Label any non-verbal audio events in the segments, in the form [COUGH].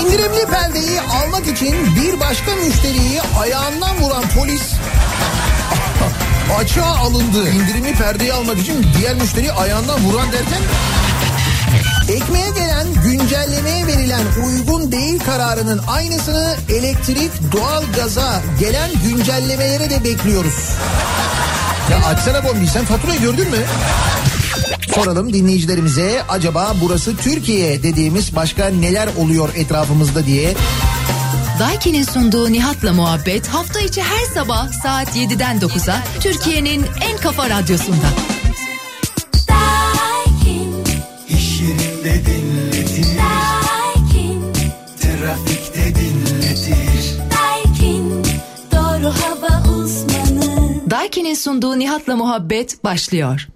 İndirimli perdeyi almak için bir başka müşteriyi ayağından vuran polis açığa alındı. İndirimli perdeyi almak için diğer müşteriyi ayağından vuran derken Ekmeğe gelen güncellemeye verilen uygun değil kararının aynısını elektrik, doğal gaza gelen güncellemelere de bekliyoruz. Ya açsana bombi sen faturayı gördün mü? Soralım dinleyicilerimize acaba burası Türkiye dediğimiz başka neler oluyor etrafımızda diye. Daiki'nin sunduğu Nihat'la muhabbet hafta içi her sabah saat 7'den 9'a Türkiye'nin en kafa radyosunda. İş yerinde dinletir. Trafikte dinletir. Doğru hava uzmanı. Daiki'nin sunduğu Nihat'la muhabbet başlıyor.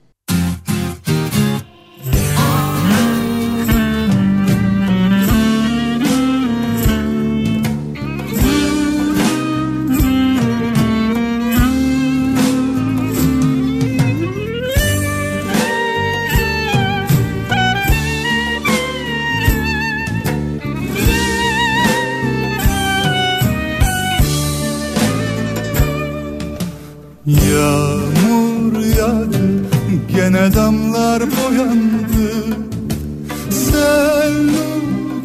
Gene damlar boyandı. Sen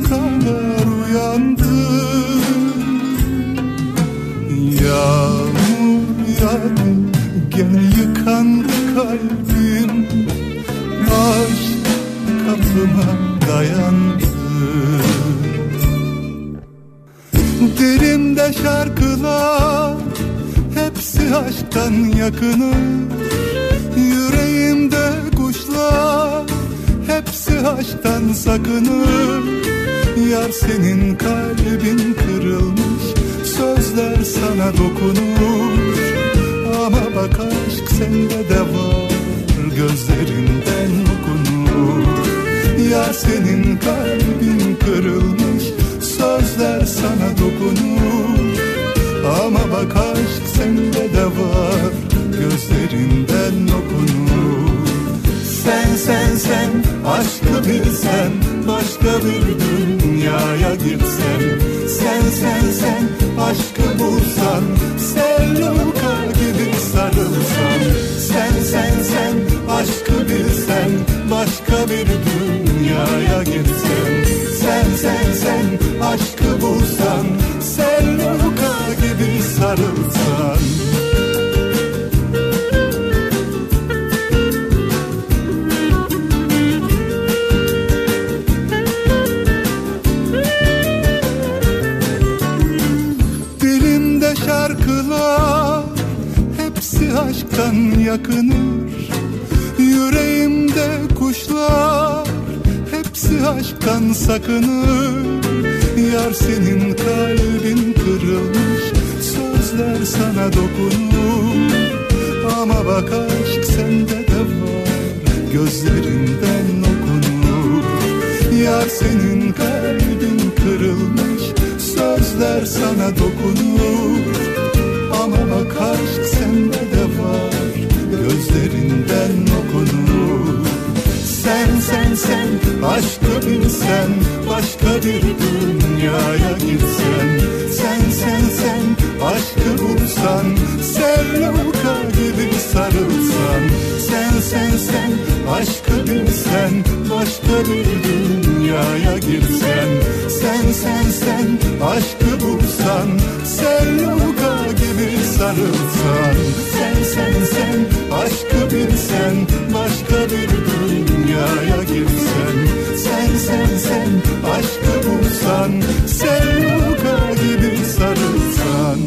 kadar uyandı Yağmur yağdı gene yıkandı kalbim Aşk kapıma dayandı. Dilimde şarkılar Hepsi aşktan yakınır Aşktan sakınır Yar senin kalbin kırılmış. Sözler sana dokunur Ama bak aşk sende de var. Gözlerinden okunur. Yar senin kalbin kırılmış Sözler sana dokunur. Ama bak aşk sende de var Gözlerinden Sen sen aşkı bilsen Başka bir dünyaya girsen Sen sen sen aşkı bulsan Selluka gibi sarılsan. Sen sen sen aşkı bilsen Başka bir dünyaya girsen Sen sen sen aşkı bulsan Selluka gibi sarılsan şarkılar Hepsi aşktan yakınır. Yüreğimde kuşlar Hepsi aşktan sakınır. Yar senin kalbin kırılmış Sözler sana dokunur. Ama bak aşk sende de var Gözlerinden okunur. Yar senin kalbin kırılmış Sözler sana dokunur Bak aşk sende de var. Gözlerinden okunur. Sen sen sen aşkı bilsen Başka bir dünyaya girsen Sen sen sen aşkı bulsan Selluka gibi sarılsan. Sen sen sen aşkı bilsen Başka bir dünyaya girsen Sen sen sen aşkı bulsan Selluka gibi sarılsan Sen sen sen aşkı bilsen Başka bir dünyaya girsen Sen sen sen aşkı bulsan Selluka gibi sarılsan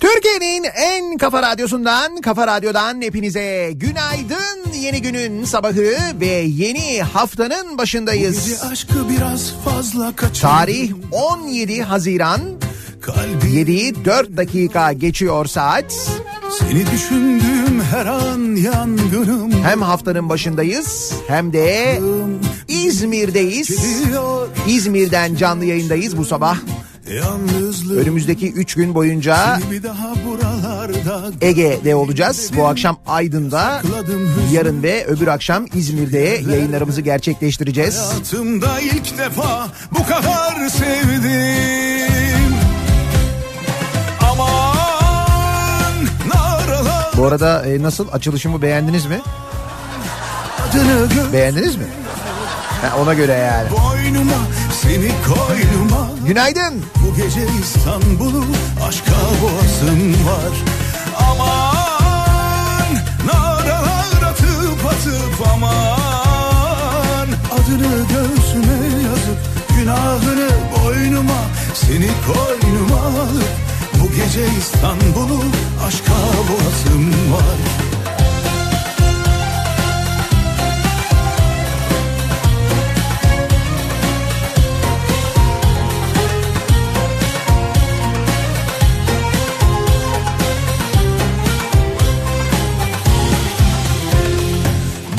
Türkiye'nin en kafa radyosundan, kafa radyodan hepinize günaydın. Yeni günün sabahı ve yeni haftanın başındayız. Gece aşkı biraz fazla kaçırdım. Tarih 17 Haziran. Kalbim 7'yi 4 dakika geçiyor saat. seni düşündüğüm her an yangınım. Hem haftanın başındayız hem de İzmir'deyiz. İzmir'den canlı yayındayız bu sabah. Önümüzdeki 3 gün boyunca Ege'de olacağız. Bu akşam Aydın'da, yarın ve öbür akşam İzmir'de yayınlarımızı gerçekleştireceğiz. Hayatımda ilk defa bu kadar sevdim. Bu arada e, nasıl açılışımı beğendiniz mi? Beğendiniz mi? Ha, ona göre yani. boynuma seni koynuma Günaydın. Bu gece İstanbul'u aşka boğazım var Aman naralar atıp atıp aman Adını göğsüme yazıp günahını boynuma Seni koynuma alıp gece İstanbul'u aşka boğazım var.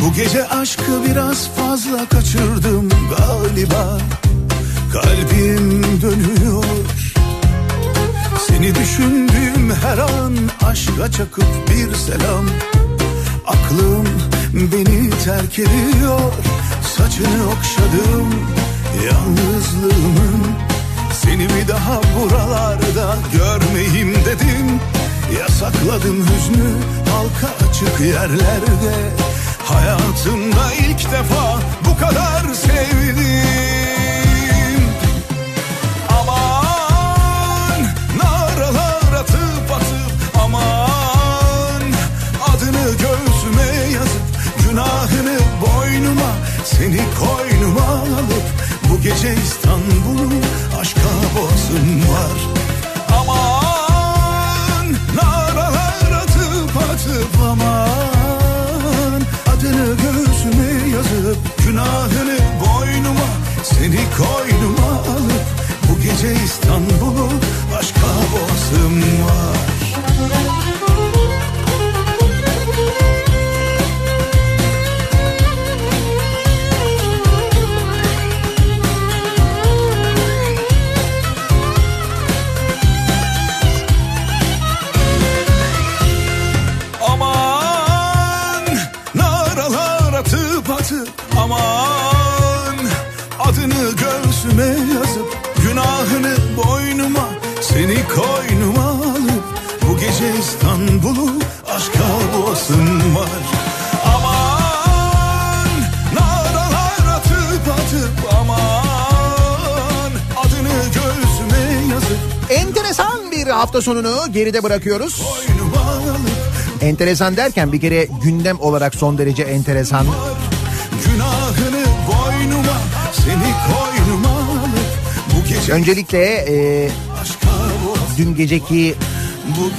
Bu gece aşkı biraz fazla kaçırdım galiba. Kalbim dönüyor Seni düşündüğüm her an aşka çakıp bir selam. Aklım beni terk ediyor Saçını okşadım. Yalnızlığımın Seni bir daha buralarda görmeyeyim dedim. Yasakladım hüznü halka açık yerlerde. Hayatımda ilk defa bu kadar sevdim Seni koynuma alıp bu gece İstanbul'u aşka boğazım var. Aman naralar atıp atıp aman Adını göğsüme yazıp günahını boynuma Seni koynuma alıp bu gece İstanbul'u aşka boğazım var İstanbul'u aşka boğasın var. Aman naralar atıp atıp aman. Adını göğsüme yazıp. Enteresan bir hafta sonunu geride bırakıyoruz. Enteresan derken bir kere gündem olarak son derece enteresan. Günahını boynuma seni koynuma Öncelikle e, dün geceki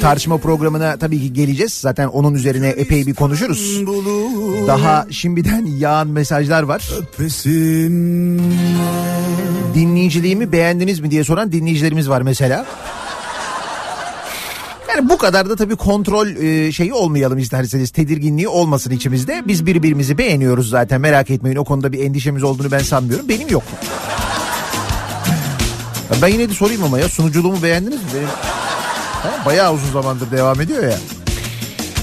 tartışma programına tabii ki geleceğiz. Zaten onun üzerine epey bir konuşuruz. Daha şimdiden yağan mesajlar var. Dinleyiciliğimi beğendiniz mi diye soran dinleyicilerimiz var mesela. Yani bu kadar da tabii kontrol e, şeyi olmayalım isterseniz tedirginliği olmasın içimizde. Biz birbirimizi beğeniyoruz zaten merak etmeyin o konuda bir endişemiz olduğunu ben sanmıyorum. Benim yok. Ben yine de sorayım ama ya sunuculuğumu beğendiniz mi? Benim bayağı uzun zamandır devam ediyor ya.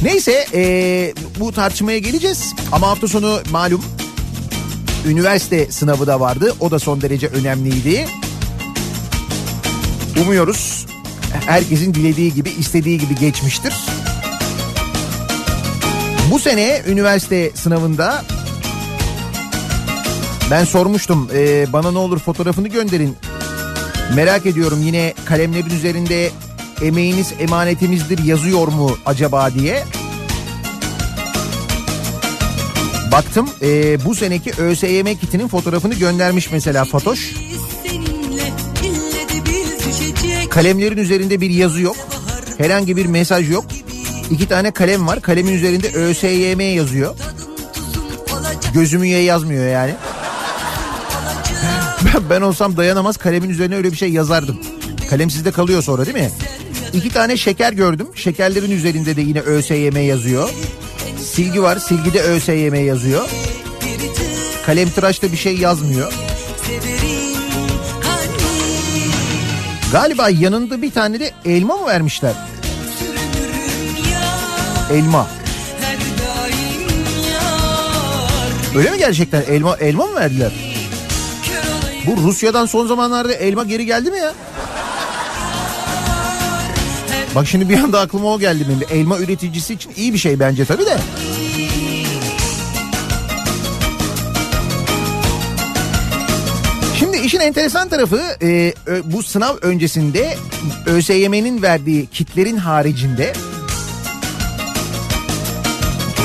Neyse e, bu tartışmaya geleceğiz ama hafta sonu malum üniversite sınavı da vardı. O da son derece önemliydi. Umuyoruz herkesin dilediği gibi istediği gibi geçmiştir. Bu sene üniversite sınavında ben sormuştum e, bana ne olur fotoğrafını gönderin. Merak ediyorum yine kalemlerin üzerinde emeğiniz emanetimizdir yazıyor mu acaba diye. Baktım e, bu seneki ÖSYM kitinin fotoğrafını göndermiş mesela Fatoş. Kalemlerin üzerinde bir yazı yok. Herhangi bir mesaj yok. İki tane kalem var. Kalemin üzerinde ÖSYM yazıyor. olacak Gözümüye yazmıyor yani. Ben, ben olsam dayanamaz kalemin üzerine öyle bir şey yazardım. Kalem sizde kalıyor sonra değil mi? İki tane şeker gördüm. Şekerlerin üzerinde de yine ÖSYM yazıyor. Silgi var. Silgide ÖSYM yazıyor. Kalem tıraşta bir şey yazmıyor. Galiba yanında bir tane de elma mı vermişler? Elma. Öyle mi gerçekten? Elma elma mı verdiler? Bu Rusya'dan son zamanlarda elma geri geldi mi ya? Bak şimdi bir anda aklıma o geldi benim. Elma üreticisi için iyi bir şey bence tabii de. Şimdi işin enteresan tarafı e, bu sınav öncesinde ÖSYM'nin verdiği kitlerin haricinde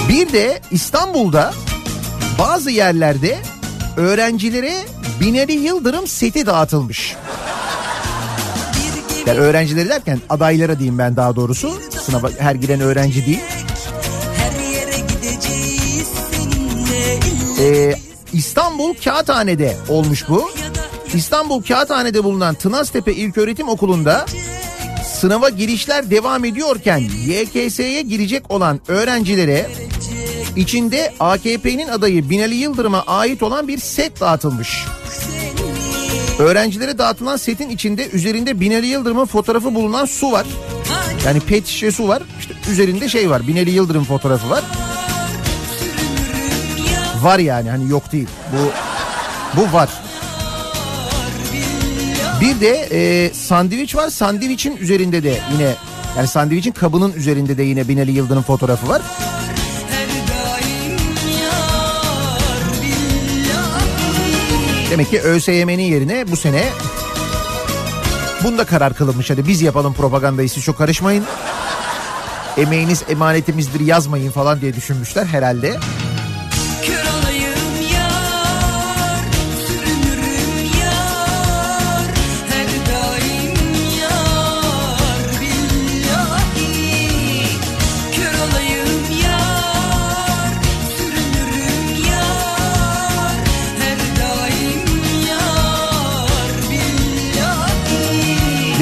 bir de İstanbul'da bazı yerlerde öğrencilere Binali Yıldırım seti dağıtılmış. Yani öğrencileri derken adaylara diyeyim ben daha doğrusu. Sınava her giren öğrenci değil. Ee, İstanbul Kağıthane'de olmuş bu. İstanbul Kağıthane'de bulunan Tınaztepe İlköğretim Okulu'nda sınava girişler devam ediyorken YKS'ye girecek olan öğrencilere içinde AKP'nin adayı Binali Yıldırım'a ait olan bir set dağıtılmış. Öğrencilere dağıtılan setin içinde üzerinde Binali Yıldırım'ın fotoğrafı bulunan su var. Yani pet şişe su var. İşte üzerinde şey var. Binali Yıldırım fotoğrafı var. Var yani hani yok değil. Bu bu var. Bir de e, sandviç var. Sandviçin üzerinde de yine yani sandviçin kabının üzerinde de yine Binali Yıldırım fotoğrafı var. Demek ki ÖSYM'nin yerine bu sene bunda karar kılınmış. Hadi biz yapalım propagandayı siz çok karışmayın. Emeğiniz emanetimizdir yazmayın falan diye düşünmüşler herhalde.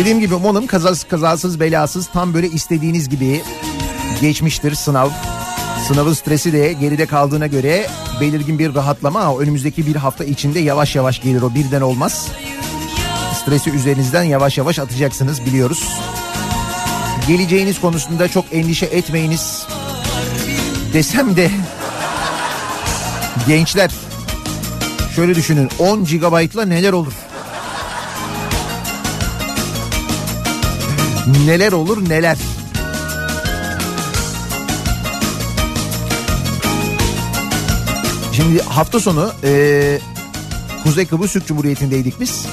Dediğim gibi umarım kazasız kazasız belasız tam böyle istediğiniz gibi geçmiştir sınav. Sınavın stresi de geride kaldığına göre belirgin bir rahatlama ama önümüzdeki bir hafta içinde yavaş yavaş gelir o birden olmaz. Stresi üzerinizden yavaş yavaş atacaksınız biliyoruz. Geleceğiniz konusunda çok endişe etmeyiniz desem de gençler şöyle düşünün 10 GB'la neler olur? Neler olur neler. Şimdi hafta sonu e, Kuzey Kıbrıs Türk Cumhuriyeti'ndeydik biz.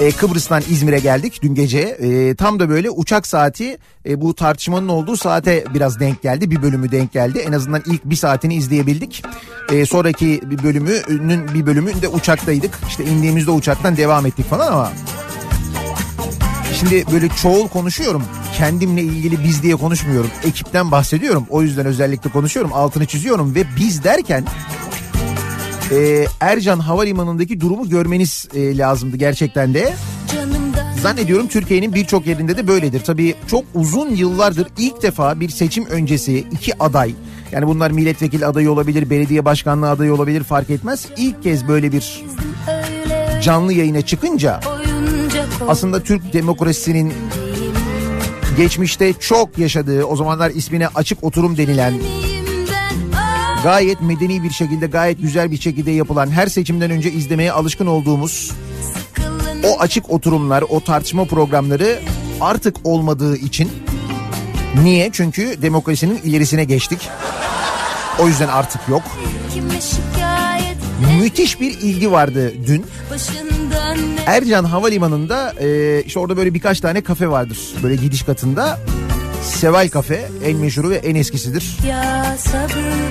E, Kıbrıs'tan İzmir'e geldik dün gece. E, tam da böyle uçak saati e, bu tartışmanın olduğu saate biraz denk geldi. Bir bölümü denk geldi. En azından ilk bir saatini izleyebildik. E, sonraki bir bölümünün bir bölümünde uçaktaydık. İşte indiğimizde uçaktan devam ettik falan ama Şimdi böyle çoğul konuşuyorum. Kendimle ilgili biz diye konuşmuyorum. Ekipten bahsediyorum. O yüzden özellikle konuşuyorum. Altını çiziyorum ve biz derken e, Ercan Havalimanı'ndaki durumu görmeniz e, lazımdı gerçekten de. Zannediyorum Türkiye'nin birçok yerinde de böyledir. Tabii çok uzun yıllardır ilk defa bir seçim öncesi iki aday yani bunlar milletvekili adayı olabilir, belediye başkanlığı adayı olabilir fark etmez. İlk kez böyle bir canlı yayına çıkınca aslında Türk demokrasisinin geçmişte çok yaşadığı o zamanlar ismine açık oturum denilen gayet medeni bir şekilde gayet güzel bir şekilde yapılan her seçimden önce izlemeye alışkın olduğumuz o açık oturumlar o tartışma programları artık olmadığı için niye? Çünkü demokrasinin ilerisine geçtik. O yüzden artık yok. Müthiş bir ilgi vardı dün. Ercan Havalimanı'nda e, işte orada böyle birkaç tane kafe vardır. Böyle gidiş katında. Seval Kafe en meşhuru ve en eskisidir.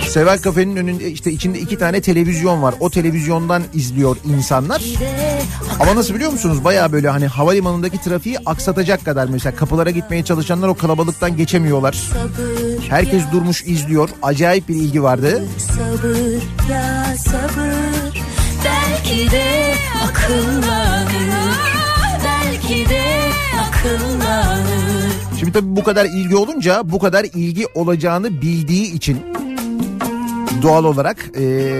Seval Kafe'nin önünde işte içinde iki tane televizyon var. O televizyondan izliyor insanlar. Ama nasıl biliyor musunuz? Baya böyle hani havalimanındaki trafiği aksatacak kadar mesela kapılara gitmeye çalışanlar o kalabalıktan geçemiyorlar. Herkes durmuş izliyor. Acayip bir ilgi vardı. Sabır ya sabır Belki de Şimdi tabii bu kadar ilgi olunca bu kadar ilgi olacağını bildiği için doğal olarak e,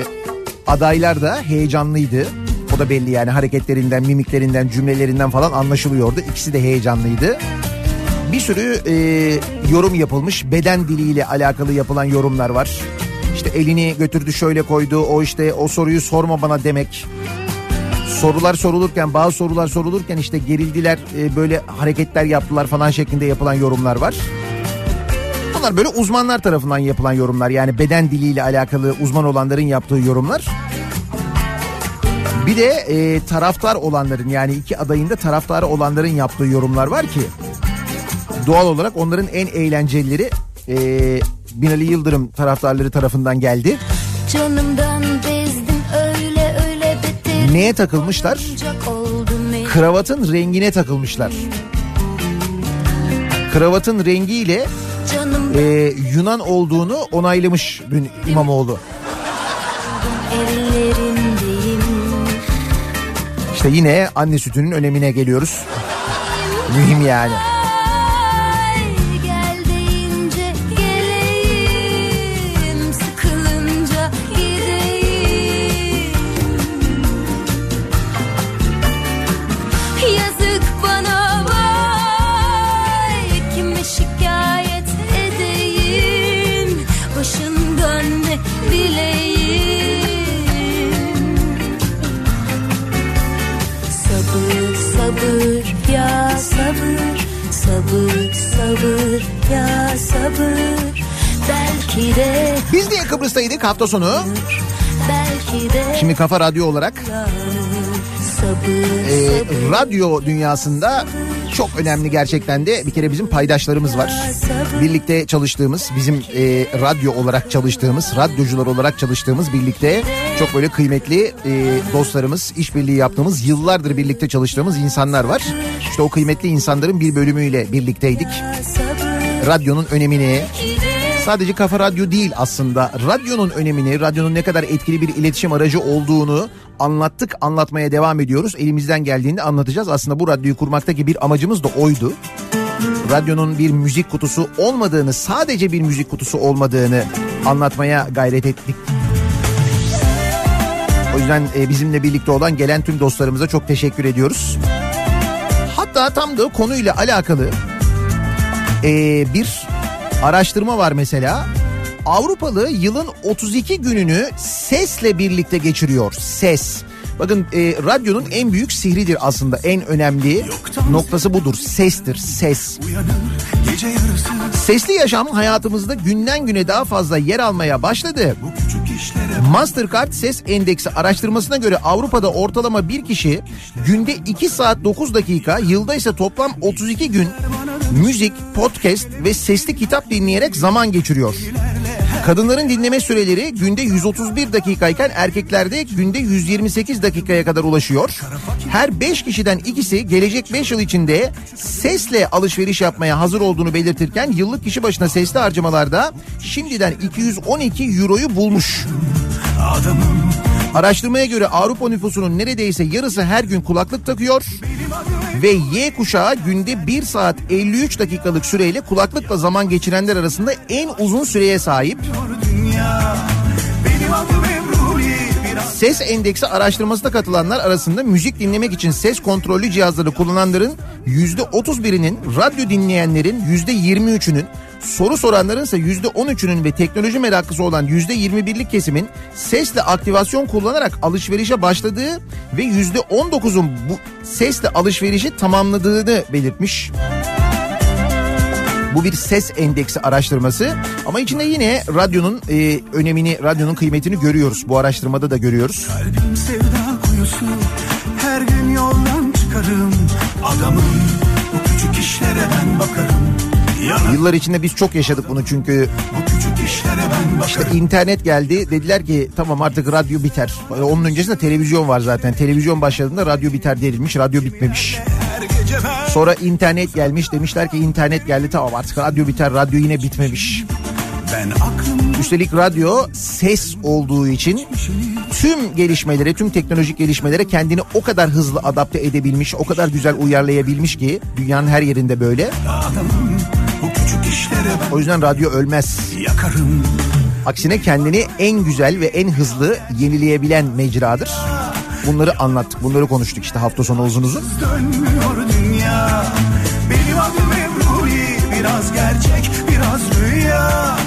adaylar da heyecanlıydı. O da belli yani hareketlerinden, mimiklerinden, cümlelerinden falan anlaşılıyordu. İkisi de heyecanlıydı. Bir sürü e, yorum yapılmış. Beden diliyle alakalı yapılan yorumlar var. İşte elini götürdü şöyle koydu. O işte o soruyu sorma bana demek. Sorular sorulurken bazı sorular sorulurken işte gerildiler e, böyle hareketler yaptılar falan şeklinde yapılan yorumlar var. Bunlar böyle uzmanlar tarafından yapılan yorumlar. Yani beden diliyle alakalı uzman olanların yaptığı yorumlar. Bir de e, taraftar olanların yani iki adayın da taraftarı olanların yaptığı yorumlar var ki doğal olarak onların en eğlencelileri e, Binali Yıldırım taraftarları tarafından geldi. Canımdan Neye takılmışlar? Kravatın rengine takılmışlar. Kravatın rengiyle e, Yunan olduğunu onaylamış dün İmamoğlu. İşte yine anne sütünün önemine geliyoruz. Mühim yani. De Biz niye Kıbrıs'taydık hafta sonu? Şimdi Kafa Radyo olarak e, radyo dünyasında çok önemli gerçekten de bir kere bizim paydaşlarımız var. Birlikte çalıştığımız, bizim e, radyo olarak çalıştığımız, radyocular olarak çalıştığımız birlikte çok böyle kıymetli e, dostlarımız, işbirliği yaptığımız, yıllardır birlikte çalıştığımız insanlar var. İşte o kıymetli insanların bir bölümüyle birlikteydik. Radyonun önemini, sadece kafa radyo değil aslında radyonun önemini, radyonun ne kadar etkili bir iletişim aracı olduğunu anlattık, anlatmaya devam ediyoruz. Elimizden geldiğinde anlatacağız. Aslında bu radyoyu kurmaktaki bir amacımız da oydu. Radyonun bir müzik kutusu olmadığını, sadece bir müzik kutusu olmadığını anlatmaya gayret ettik. O yüzden e, bizimle birlikte olan gelen tüm dostlarımıza çok teşekkür ediyoruz. Hatta tam da konuyla alakalı e, bir araştırma var mesela. Avrupalı yılın 32 gününü sesle birlikte geçiriyor. Ses. Bakın e, radyonun en büyük sihridir aslında. En önemli noktası budur. Sestir, ses. Sesli yaşam hayatımızda günden güne daha fazla yer almaya başladı. Mastercard Ses Endeksi araştırmasına göre Avrupa'da ortalama bir kişi günde 2 saat 9 dakika, yılda ise toplam 32 gün müzik, podcast ve sesli kitap dinleyerek zaman geçiriyor. Kadınların dinleme süreleri günde 131 dakikayken erkeklerde günde 128 dakikaya kadar ulaşıyor. Her 5 kişiden ikisi gelecek 5 yıl içinde sesle alışveriş yapmaya hazır olduğunu belirtirken yıllık kişi başına sesli harcamalarda şimdiden 212 euroyu bulmuş. adamım Araştırmaya göre Avrupa nüfusunun neredeyse yarısı her gün kulaklık takıyor ve Y kuşağı günde 1 saat 53 dakikalık süreyle kulaklıkla zaman geçirenler arasında en uzun süreye sahip. dünya Ses endeksi araştırmasına katılanlar arasında müzik dinlemek için ses kontrollü cihazları kullananların %31'inin, radyo dinleyenlerin %23'ünün, soru soranların ise %13'ünün ve teknoloji meraklısı olan %21'lik kesimin sesle aktivasyon kullanarak alışverişe başladığı ve %19'un bu sesle alışverişi tamamladığını belirtmiş. Bu bir ses endeksi araştırması ama içinde yine radyonun e, önemini, radyonun kıymetini görüyoruz. Bu araştırmada da görüyoruz. kalbim sevda kuyusu her gün yoldan çıkarım adamım bu küçük işlere ben bakarım yanım Yıllar içinde biz çok yaşadık bunu çünkü bu küçük işlere ben işte internet geldi dediler ki tamam artık radyo biter. Onun öncesinde televizyon var zaten. Televizyon başladığında radyo biter denilmiş, radyo bitmemiş. Sonra internet gelmiş demişler ki internet geldi tamam artık radyo biter, radyo yine bitmemiş. Üstelik radyo ses olduğu için tüm gelişmelere, tüm teknolojik gelişmelere kendini o kadar hızlı adapte edebilmiş, o kadar güzel uyarlayabilmiş ki dünyanın her yerinde böyle. O yüzden radyo ölmez. yakarım Aksine kendini en güzel ve en hızlı yenileyebilen mecradır. Bunları anlattık, bunları konuştuk işte hafta sonu uzun uzun. Dönmüyor dünya. Benim adım Ebruli Biraz gerçek biraz rüya.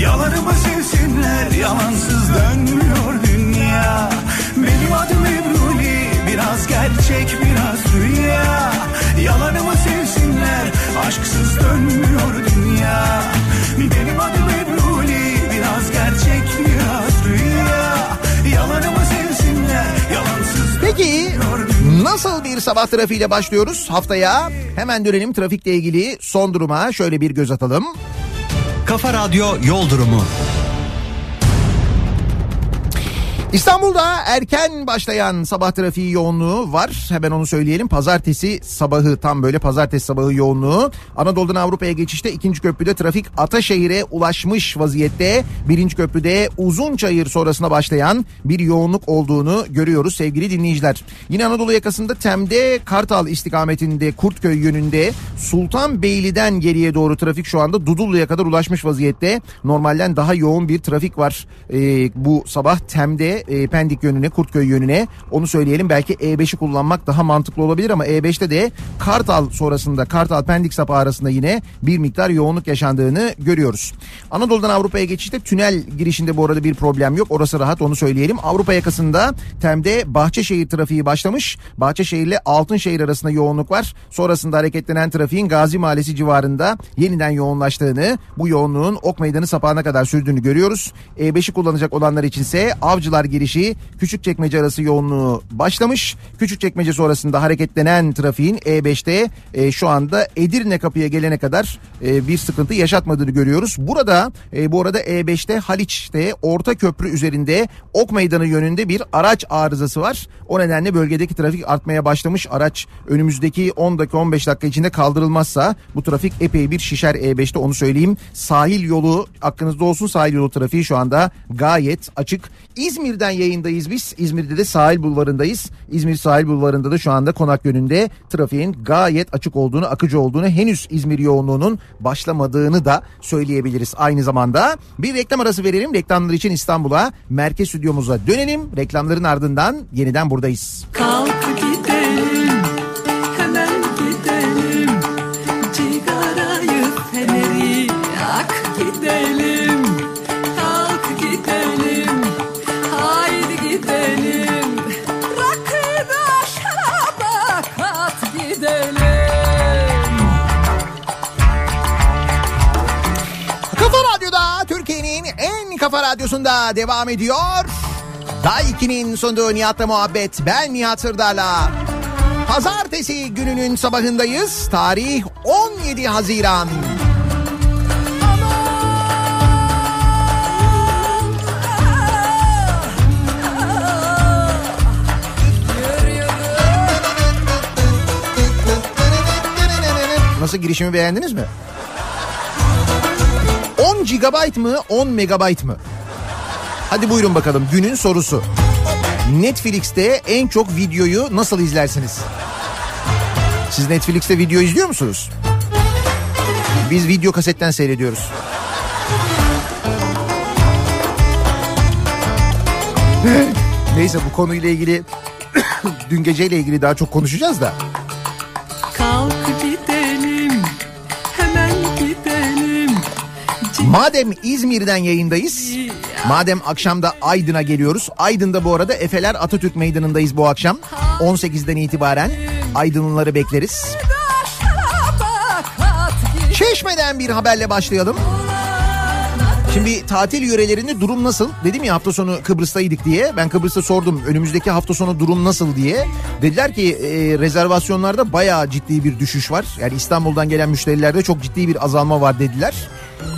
Yalanımı sevsinler Yalansız dönmüyor dünya. Benim adım Ebruli Biraz gerçek biraz rüya. Yalanımı sevsinler Aşksız dönmüyor dünya. Benim adım Ebruli Biraz gerçek biraz rüya. Yalanımı sevsinler Yalansız Peki nasıl bir sabah trafiğiyle başlıyoruz haftaya? Hemen dönelim trafikle ilgili son duruma şöyle bir göz atalım. Kafa Radyo Yol Durumu. İstanbul'da erken başlayan sabah trafiği yoğunluğu var. Hemen onu söyleyelim. Pazartesi sabahı tam böyle pazartesi sabahı yoğunluğu. Anadolu'dan Avrupa'ya geçişte ikinci köprüde trafik Ataşehir'e ulaşmış vaziyette. Birinci köprüde Uzunçayır sonrasına başlayan bir yoğunluk olduğunu görüyoruz sevgili dinleyiciler. Yine Anadolu yakasında Tem'de Kartal istikametinde Kurtköy yönünde Sultanbeyli'den geriye doğru trafik şu anda Dudullu'ya kadar ulaşmış vaziyette. Normalden daha yoğun bir trafik var ee, bu sabah Tem'de e, Pendik yönüne Kurtköy yönüne onu söyleyelim. Belki E5'i kullanmak daha mantıklı olabilir ama E5'te de Kartal sonrasında Kartal Pendik sapı arasında yine bir miktar yoğunluk yaşandığını görüyoruz. Anadolu'dan Avrupa'ya geçişte tünel girişinde bu arada bir problem yok. Orası rahat onu söyleyelim. Avrupa yakasında Tem'de Bahçeşehir trafiği başlamış. Bahçeşehir ile Altınşehir arasında yoğunluk var. Sonrasında hareketlenen trafiğin Gazi Mahallesi civarında yeniden yoğunlaştığını, bu yoğunluğun Ok Meydanı sapağına kadar sürdüğünü görüyoruz. E5'i kullanacak olanlar içinse Avcılar girişi Küçükçekmece arası yoğunluğu başlamış. Küçükçekmece sonrasında hareketlenen trafiğin E5'te e, şu anda Edirne kapıya gelene kadar e, bir sıkıntı yaşatmadığını görüyoruz. Burada e, bu arada E5'te Haliç'te orta köprü üzerinde Ok Meydanı yönünde bir araç arızası var. O nedenle bölgedeki trafik artmaya başlamış. Araç önümüzdeki 10 dakika 15 dakika içinde kaldırılmazsa bu trafik epey bir şişer E5'te onu söyleyeyim. Sahil yolu aklınızda olsun sahil yolu trafiği şu anda gayet açık. İzmir'den yayındayız biz. İzmir'de de sahil bulvarındayız. İzmir sahil bulvarında da şu anda konak yönünde trafiğin gayet açık olduğunu, akıcı olduğunu, henüz İzmir yoğunluğunun başlamadığını da söyleyebiliriz. Aynı zamanda bir reklam arası verelim. Reklamlar için İstanbul'a, merkez stüdyomuza dönelim. Reklamların ardından yeniden buradayız. Kalk kafa radyosunda devam ediyor. Daiki'nin sunduğu Nihat'la muhabbet. Ben Nihat Sırdar'la. Pazartesi gününün sabahındayız. Tarih 17 Haziran. Nasıl girişimi beğendiniz mi? 10 GB mı 10 MB mı? Hadi buyurun bakalım günün sorusu. Netflix'te en çok videoyu nasıl izlersiniz? Siz Netflix'te video izliyor musunuz? Biz video kasetten seyrediyoruz. [LAUGHS] Neyse bu konuyla ilgili [COUGHS] dün geceyle ilgili daha çok konuşacağız da. Kalk Madem İzmir'den yayındayız, madem akşamda Aydın'a geliyoruz. Aydın'da bu arada Efeler Atatürk Meydanı'ndayız bu akşam. 18'den itibaren Aydınlıları bekleriz. Çeşme'den bir haberle başlayalım. Şimdi tatil yörelerinde durum nasıl? Dedim ya hafta sonu Kıbrıs'taydık diye. Ben Kıbrıs'ta sordum önümüzdeki hafta sonu durum nasıl diye. Dediler ki e, rezervasyonlarda bayağı ciddi bir düşüş var. Yani İstanbul'dan gelen müşterilerde çok ciddi bir azalma var dediler.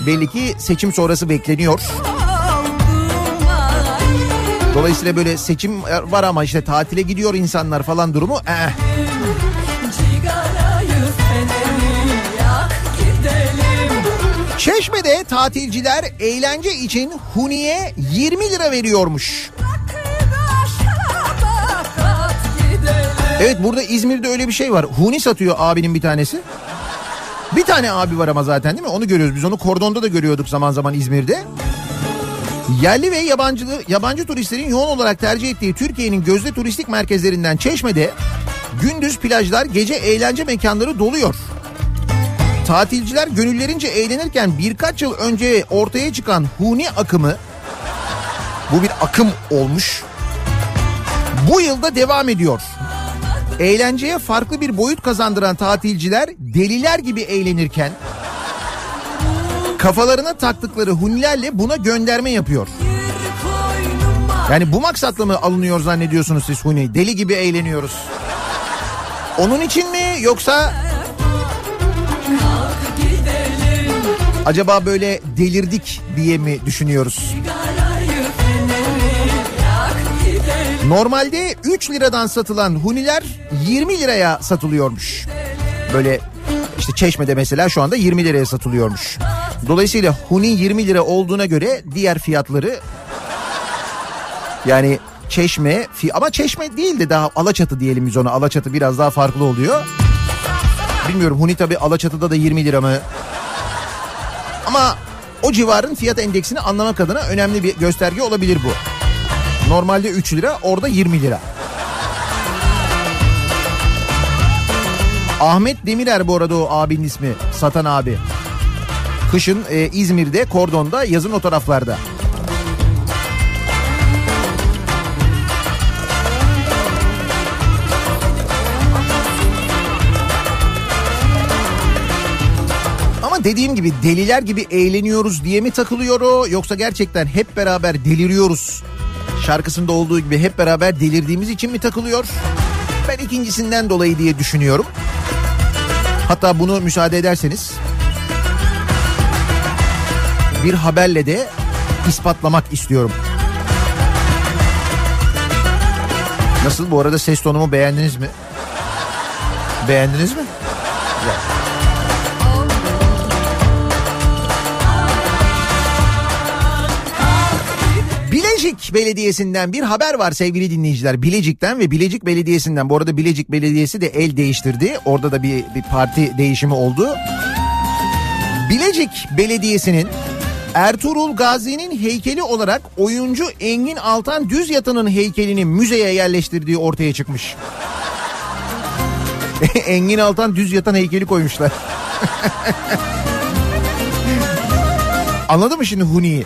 Belli ki seçim sonrası bekleniyor. Dolayısıyla böyle seçim var ama işte tatile gidiyor insanlar falan durumu. Eh. Çeşme'de tatilciler eğlence için Huni'ye 20 lira veriyormuş. Evet burada İzmir'de öyle bir şey var. Huni satıyor abinin bir tanesi. Bir tane abi var ama zaten değil mi? Onu görüyoruz. Biz onu kordonda da görüyorduk zaman zaman İzmir'de. Yerli ve yabancı, yabancı turistlerin yoğun olarak tercih ettiği Türkiye'nin gözde turistik merkezlerinden Çeşme'de gündüz plajlar, gece eğlence mekanları doluyor. Tatilciler gönüllerince eğlenirken birkaç yıl önce ortaya çıkan huni akımı bu bir akım olmuş. Bu yılda devam ediyor. Eğlenceye farklı bir boyut kazandıran tatilciler deliler gibi eğlenirken kafalarına taktıkları hunilerle buna gönderme yapıyor. Yani bu maksatla mı alınıyor zannediyorsunuz siz huni? Deli gibi eğleniyoruz. Onun için mi yoksa acaba böyle delirdik diye mi düşünüyoruz? Normalde 3 liradan satılan huniler 20 liraya satılıyormuş. Böyle işte Çeşme'de mesela şu anda 20 liraya satılıyormuş. Dolayısıyla huni 20 lira olduğuna göre diğer fiyatları yani Çeşme ama Çeşme değil de daha Alaçatı diyelim biz ona. Alaçatı biraz daha farklı oluyor. Bilmiyorum Huni tabi Alaçatı'da da 20 lira mı? Ama o civarın fiyat endeksini anlamak adına önemli bir gösterge olabilir bu. Normalde 3 lira orada 20 lira. Ahmet Demirer bu arada o abinin ismi satan abi. Kışın e, İzmir'de kordonda yazın o taraflarda. Ama dediğim gibi deliler gibi eğleniyoruz diye mi takılıyor o yoksa gerçekten hep beraber deliriyoruz şarkısında olduğu gibi hep beraber delirdiğimiz için mi takılıyor? Ben ikincisinden dolayı diye düşünüyorum. Hatta bunu müsaade ederseniz bir haberle de ispatlamak istiyorum. Nasıl bu arada ses tonumu beğendiniz mi? Beğendiniz mi? Bilecik Belediyesi'nden bir haber var sevgili dinleyiciler. Bilecik'ten ve Bilecik Belediyesi'nden. Bu arada Bilecik Belediyesi de el değiştirdi. Orada da bir, bir parti değişimi oldu. Bilecik Belediyesi'nin Ertuğrul Gazi'nin heykeli olarak oyuncu Engin Altan Düz Yatan'ın heykelini müzeye yerleştirdiği ortaya çıkmış. [LAUGHS] Engin Altan Düz Yatan heykeli koymuşlar. [LAUGHS] Anladın mı şimdi Huni'yi?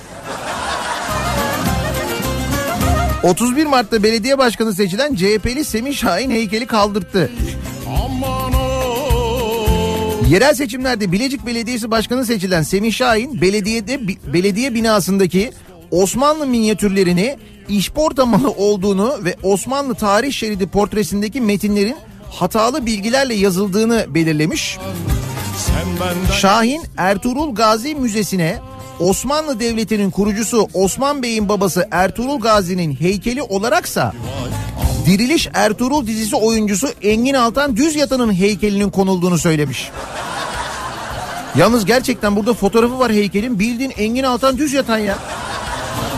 31 Mart'ta belediye başkanı seçilen CHP'li Semih Şahin heykeli kaldırttı. Yerel seçimlerde Bilecik Belediyesi Başkanı seçilen Semih Şahin belediyede belediye binasındaki Osmanlı minyatürlerini işporta malı olduğunu ve Osmanlı tarih şeridi portresindeki metinlerin hatalı bilgilerle yazıldığını belirlemiş. Şahin Ertuğrul Gazi Müzesi'ne Osmanlı Devleti'nin kurucusu Osman Bey'in babası Ertuğrul Gazi'nin heykeli olaraksa Diriliş Ertuğrul dizisi oyuncusu Engin Altan Düz Yatan'ın heykelinin konulduğunu söylemiş. Yalnız gerçekten burada fotoğrafı var heykelin. Bildiğin Engin Altan Düz Yatan ya.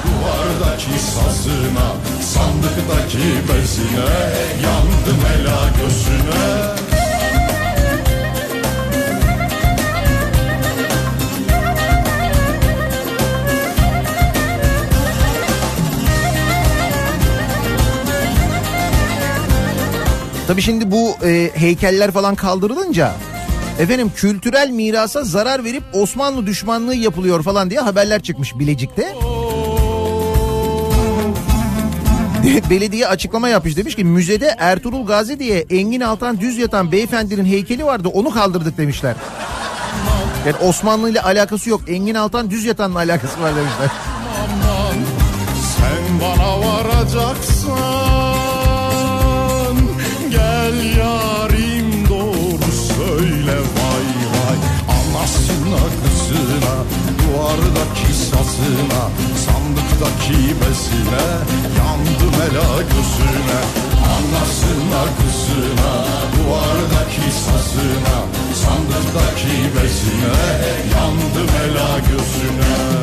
Duvardaki sazına, sandıktaki bezine, yandım ela gözüne. Tabii şimdi bu e, heykeller falan kaldırılınca efendim kültürel mirasa zarar verip Osmanlı düşmanlığı yapılıyor falan diye haberler çıkmış Bilecik'te. [LAUGHS] Belediye açıklama yapmış demiş ki müzede Ertuğrul Gazi diye Engin Altan düz yatan beyefendinin heykeli vardı onu kaldırdık demişler. Yani Osmanlı ile alakası yok Engin Altan düz yatanla alakası var demişler. Sen bana varacaksın duvardaki sazına Sandıktaki besine yandım ela gözüne Anasına kızına duvardaki sazına Sandıktaki besine yandım ela gözüne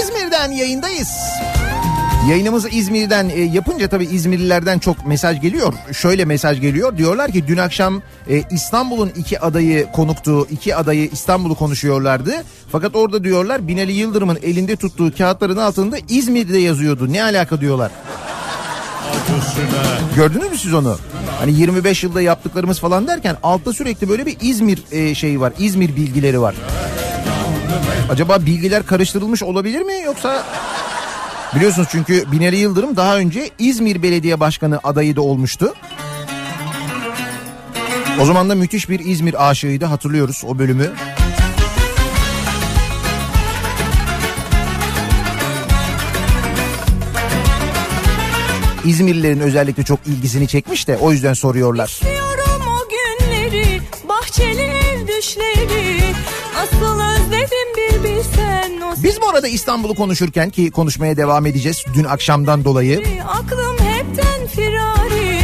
İzmir'den yayındayız. Yayınımızı İzmir'den e, yapınca tabii İzmirlilerden çok mesaj geliyor. Şöyle mesaj geliyor. Diyorlar ki dün akşam e, İstanbul'un iki adayı konuktu. iki adayı İstanbul'u konuşuyorlardı. Fakat orada diyorlar Binali Yıldırım'ın elinde tuttuğu kağıtların altında İzmir'de yazıyordu. Ne alaka diyorlar. Gördünüz mü siz onu? Hani 25 yılda yaptıklarımız falan derken altta sürekli böyle bir İzmir e, şeyi var. İzmir bilgileri var. Acaba bilgiler karıştırılmış olabilir mi yoksa Biliyorsunuz çünkü Binali Yıldırım daha önce İzmir Belediye Başkanı adayı da olmuştu. O zaman da müthiş bir İzmir aşığıydı hatırlıyoruz o bölümü. İzmirlilerin özellikle çok ilgisini çekmiş de o yüzden soruyorlar. Diyorum o günleri, bahçeli Biz bu arada İstanbul'u konuşurken ki konuşmaya devam edeceğiz dün akşamdan dolayı. Aklım hepten firari,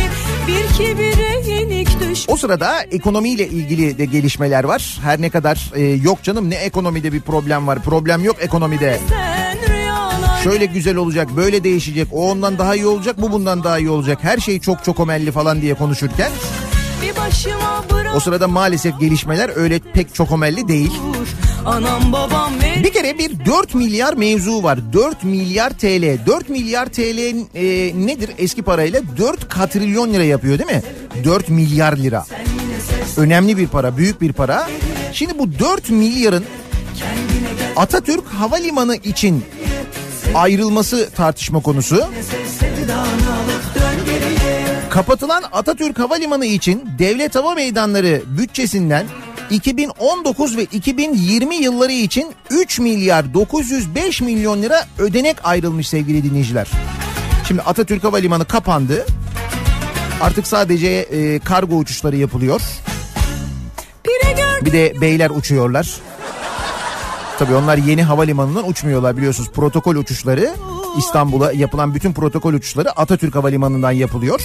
bir kibire yenik düş. O sırada ekonomiyle ilgili de gelişmeler var. Her ne kadar e, yok canım ne ekonomide bir problem var. Problem yok ekonomide. Şöyle güzel olacak, böyle değişecek, o ondan daha iyi olacak, bu bundan daha iyi olacak. Her şey çok çok omelli falan diye konuşurken o sırada maalesef gelişmeler öyle pek çok omelli değil. Anam babam ver. Bir kere bir 4 milyar mevzu var. 4 milyar TL. 4 milyar TL e, nedir eski parayla? 4 katrilyon lira yapıyor değil mi? 4 milyar lira. Önemli bir para, büyük bir para. Şimdi bu 4 milyarın Atatürk Havalimanı için ayrılması tartışma konusu. Kapatılan Atatürk Havalimanı için Devlet Hava Meydanları bütçesinden 2019 ve 2020 yılları için 3 milyar 905 milyon lira ödenek ayrılmış sevgili dinleyiciler. Şimdi Atatürk Havalimanı kapandı. Artık sadece e, kargo uçuşları yapılıyor. Bir de beyler uçuyorlar. Tabii onlar yeni havalimanından uçmuyorlar biliyorsunuz. Protokol uçuşları İstanbul'a yapılan bütün protokol uçuşları Atatürk Havalimanı'ndan yapılıyor.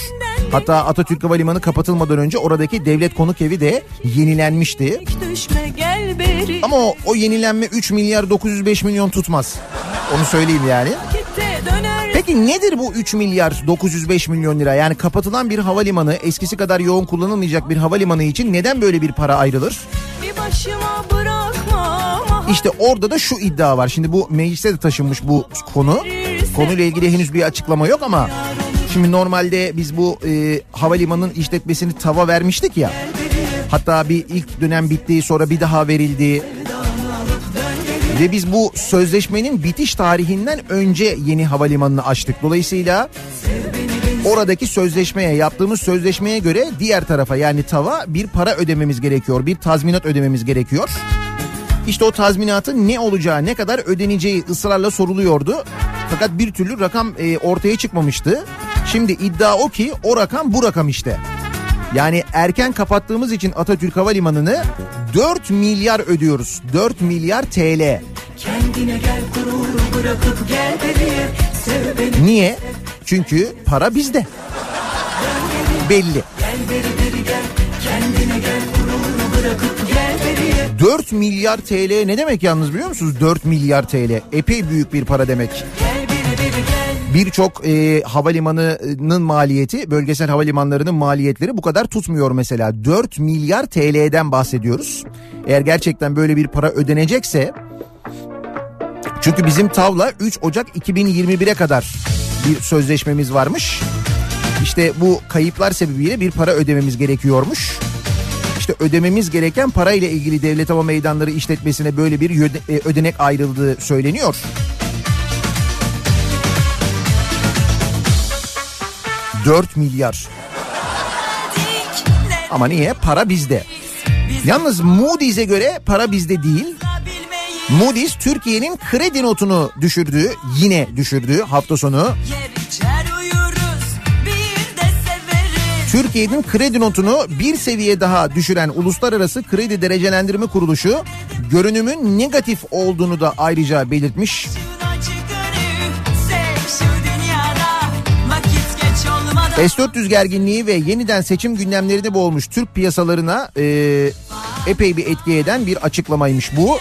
Hatta Atatürk Havalimanı kapatılmadan önce oradaki devlet konuk evi de yenilenmişti. Ama o, o yenilenme 3 milyar 905 milyon tutmaz. Onu söyleyeyim yani. Peki nedir bu 3 milyar 905 milyon lira? Yani kapatılan bir havalimanı eskisi kadar yoğun kullanılmayacak bir havalimanı için neden böyle bir para ayrılır? İşte orada da şu iddia var. Şimdi bu meclise de taşınmış bu konu. Konuyla ilgili henüz bir açıklama yok ama şimdi normalde biz bu e, havalimanının işletmesini tava vermiştik ya. Hatta bir ilk dönem bitti sonra bir daha verildi. Ve biz bu sözleşmenin bitiş tarihinden önce yeni havalimanını açtık. Dolayısıyla oradaki sözleşmeye yaptığımız sözleşmeye göre diğer tarafa yani tava bir para ödememiz gerekiyor. Bir tazminat ödememiz gerekiyor. İşte o tazminatın ne olacağı, ne kadar ödeneceği ısrarla soruluyordu. Fakat bir türlü rakam e, ortaya çıkmamıştı. Şimdi iddia o ki o rakam bu rakam işte. Yani erken kapattığımız için Atatürk Havalimanı'nı 4 milyar ödüyoruz. 4 milyar TL. kendine gel gururu bırakıp gel beri. Sev beni Niye? Çünkü para bizde. Belli. kendine gel gururu bırakıp gel beri. 4 milyar TL ne demek yalnız biliyor musunuz? 4 milyar TL. Epey büyük bir para demek. Birçok e, havalimanının maliyeti, bölgesel havalimanlarının maliyetleri bu kadar tutmuyor mesela. 4 milyar TL'den bahsediyoruz. Eğer gerçekten böyle bir para ödenecekse çünkü bizim tavla 3 Ocak 2021'e kadar bir sözleşmemiz varmış. İşte bu kayıplar sebebiyle bir para ödememiz gerekiyormuş. İşte ödememiz gereken parayla ilgili Devlet Hava Meydanları işletmesine böyle bir e, ödenek ayrıldığı söyleniyor. Dört milyar. Ama niye? Para bizde. Yalnız Moody's'e göre para bizde değil. Moody's Türkiye'nin kredi notunu düşürdü. Yine düşürdü hafta sonu. Türkiye'nin kredi notunu bir seviye daha düşüren Uluslararası Kredi Derecelendirme Kuruluşu görünümün negatif olduğunu da ayrıca belirtmiş. Acı gönül sev şu dünyada vakit geç olmadan. S-400 gerginliği ve yeniden seçim gündemlerinde boğulmuş Türk piyasalarına e, epey bir etki eden bir açıklamaymış bu.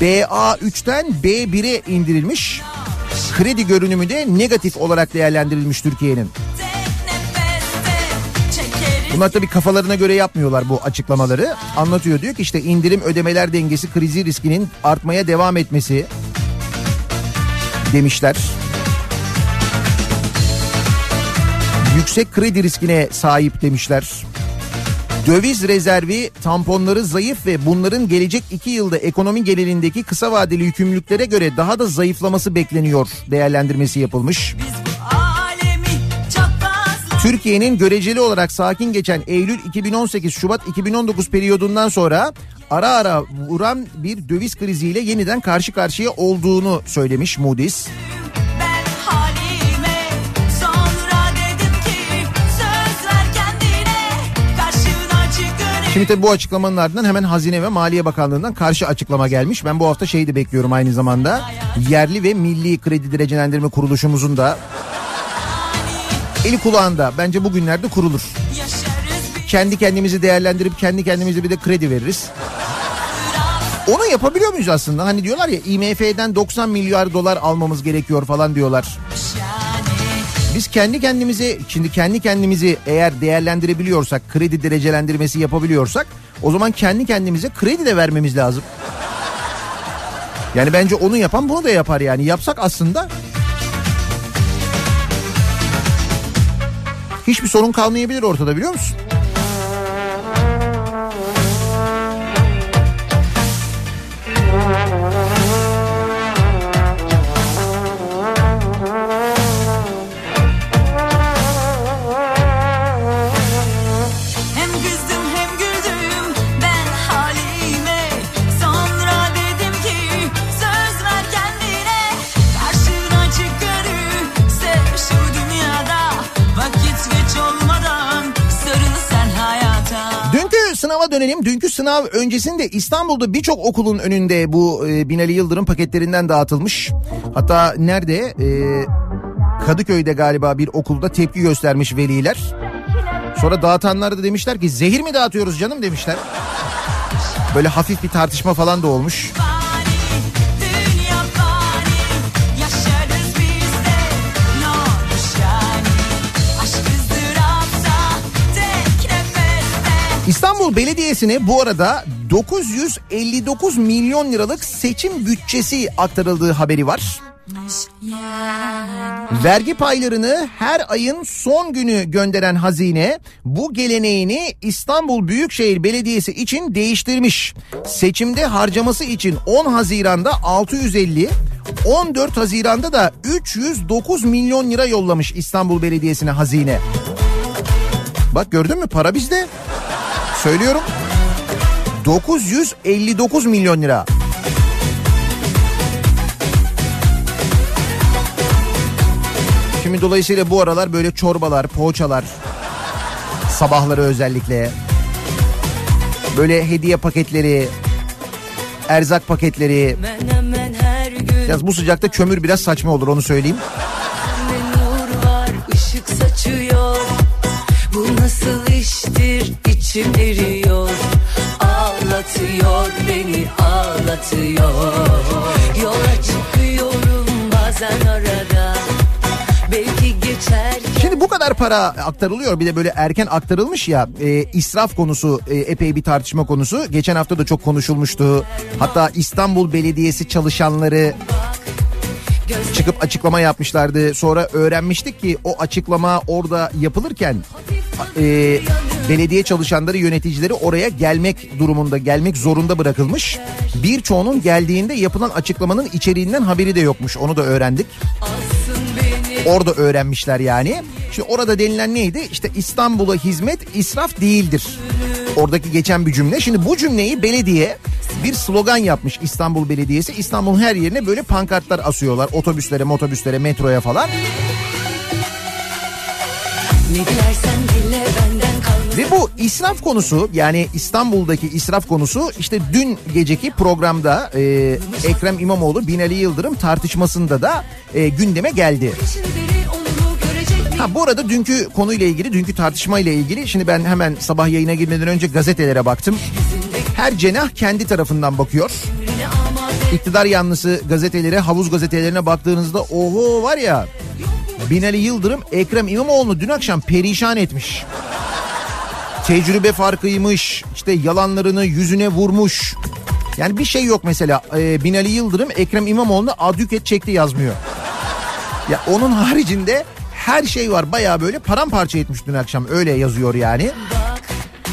BA3'ten B1'e indirilmiş. Kredi görünümü de negatif olarak değerlendirilmiş Türkiye'nin. Bunlar tabii kafalarına göre yapmıyorlar bu açıklamaları. Anlatıyor diyor ki işte indirim ödemeler dengesi krizi riskinin artmaya devam etmesi demişler. Yüksek kredi riskine sahip demişler. Döviz rezervi tamponları zayıf ve bunların gelecek iki yılda ekonomi genelindeki kısa vadeli yükümlülüklere göre daha da zayıflaması bekleniyor değerlendirmesi yapılmış. Türkiye'nin göreceli olarak sakin geçen Eylül 2018 Şubat 2019 periyodundan sonra ara ara vuran bir döviz kriziyle yeniden karşı karşıya olduğunu söylemiş Moody's. Şimdi tabii bu açıklamanın ardından hemen Hazine ve Maliye Bakanlığı'ndan karşı açıklama gelmiş. Ben bu hafta şeyi de bekliyorum aynı zamanda. Yerli ve Milli Kredi Derecelendirme Kuruluşumuzun da eli kulağında bence bugünlerde kurulur. Kendi kendimizi değerlendirip kendi kendimize bir de kredi veririz. Onu yapabiliyor muyuz aslında? Hani diyorlar ya IMF'den 90 milyar dolar almamız gerekiyor falan diyorlar. Biz kendi kendimize şimdi kendi kendimizi eğer değerlendirebiliyorsak, kredi derecelendirmesi yapabiliyorsak o zaman kendi kendimize kredi de vermemiz lazım. Yani bence onu yapan bunu da yapar yani. Yapsak aslında hiçbir sorun kalmayabilir ortada biliyor musun? Sınava dönelim. Dünkü sınav öncesinde İstanbul'da birçok okulun önünde bu e, Binali Yıldırım paketlerinden dağıtılmış. Hatta nerede? E, Kadıköy'de galiba bir okulda tepki göstermiş veliler. Sonra dağıtanlar da demişler ki zehir mi dağıtıyoruz canım demişler. Böyle hafif bir tartışma falan da olmuş. Dünya İstanbul Belediyesi'ne bu arada 959 milyon liralık seçim bütçesi aktarıldığı haberi var. Vergi paylarını her ayın son günü gönderen hazine bu geleneğini İstanbul Büyükşehir Belediyesi için değiştirmiş. Seçimde harcaması için 10 Haziran'da 650, 14 Haziran'da da 309 milyon lira yollamış İstanbul Belediyesi'ne hazine. Bak gördün mü para bizde. Söylüyorum. 959 milyon lira. Şimdi dolayısıyla bu aralar böyle çorbalar, poğaçalar sabahları özellikle böyle hediye paketleri, erzak paketleri. Yalnız bu sıcakta kömür biraz saçma olur onu söyleyeyim. Nasıl iştir? İçim eriyor. Ağlatıyor beni ağlatıyor. Yola çıkıyorum bazen arada. Belki geçerken Şimdi bu kadar para aktarılıyor. Bir de böyle erken aktarılmış ya e, israf konusu e, epey bir tartışma konusu. Geçen hafta da çok konuşulmuştu. Hatta İstanbul Belediyesi çalışanları çıkıp açıklama yapmışlardı. Sonra öğrenmiştik ki o açıklama orada yapılırken e, belediye çalışanları yöneticileri oraya gelmek durumunda gelmek zorunda bırakılmış. Birçoğunun geldiğinde yapılan açıklamanın içeriğinden haberi de yokmuş onu da öğrendik. beni Orada öğrenmişler yani. Şimdi orada denilen neydi? İşte İstanbul'a hizmet israf değildir. Oradaki geçen bir cümle. Şimdi bu cümleyi belediye bir slogan yapmış İstanbul Belediyesi. İstanbul'un her yerine böyle pankartlar asıyorlar. Otobüslere, motobüslere, metroya falan. Ne dilersen dile kalmasın Ve bu israf konusu yani İstanbul'daki israf konusu işte dün geceki programda e, Ekrem İmamoğlu Binali Yıldırım tartışmasında da e, gündeme geldi. Ha bu arada dünkü konuyla ilgili, dünkü tartışmayla ilgili şimdi ben hemen sabah yayına girmeden önce gazetelere baktım. Her cenah kendi tarafından bakıyor. iktidar yanlısı gazetelere, havuz gazetelerine baktığınızda oho var ya Binali Yıldırım Ekrem İmamoğlu'nu dün akşam perişan etmiş. Tecrübe farkıymış, işte yalanlarını yüzüne vurmuş. Yani bir şey yok mesela e, Binali Yıldırım Ekrem İmamoğlu'na adüket çekti yazmıyor. Ya onun haricinde her şey var bayağı böyle paramparça etmiş dün akşam öyle yazıyor yani.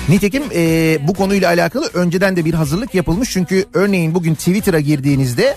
Nitekim e, bu konuyla alakalı önceden de bir hazırlık yapılmış. Çünkü örneğin bugün Twitter'a girdiğinizde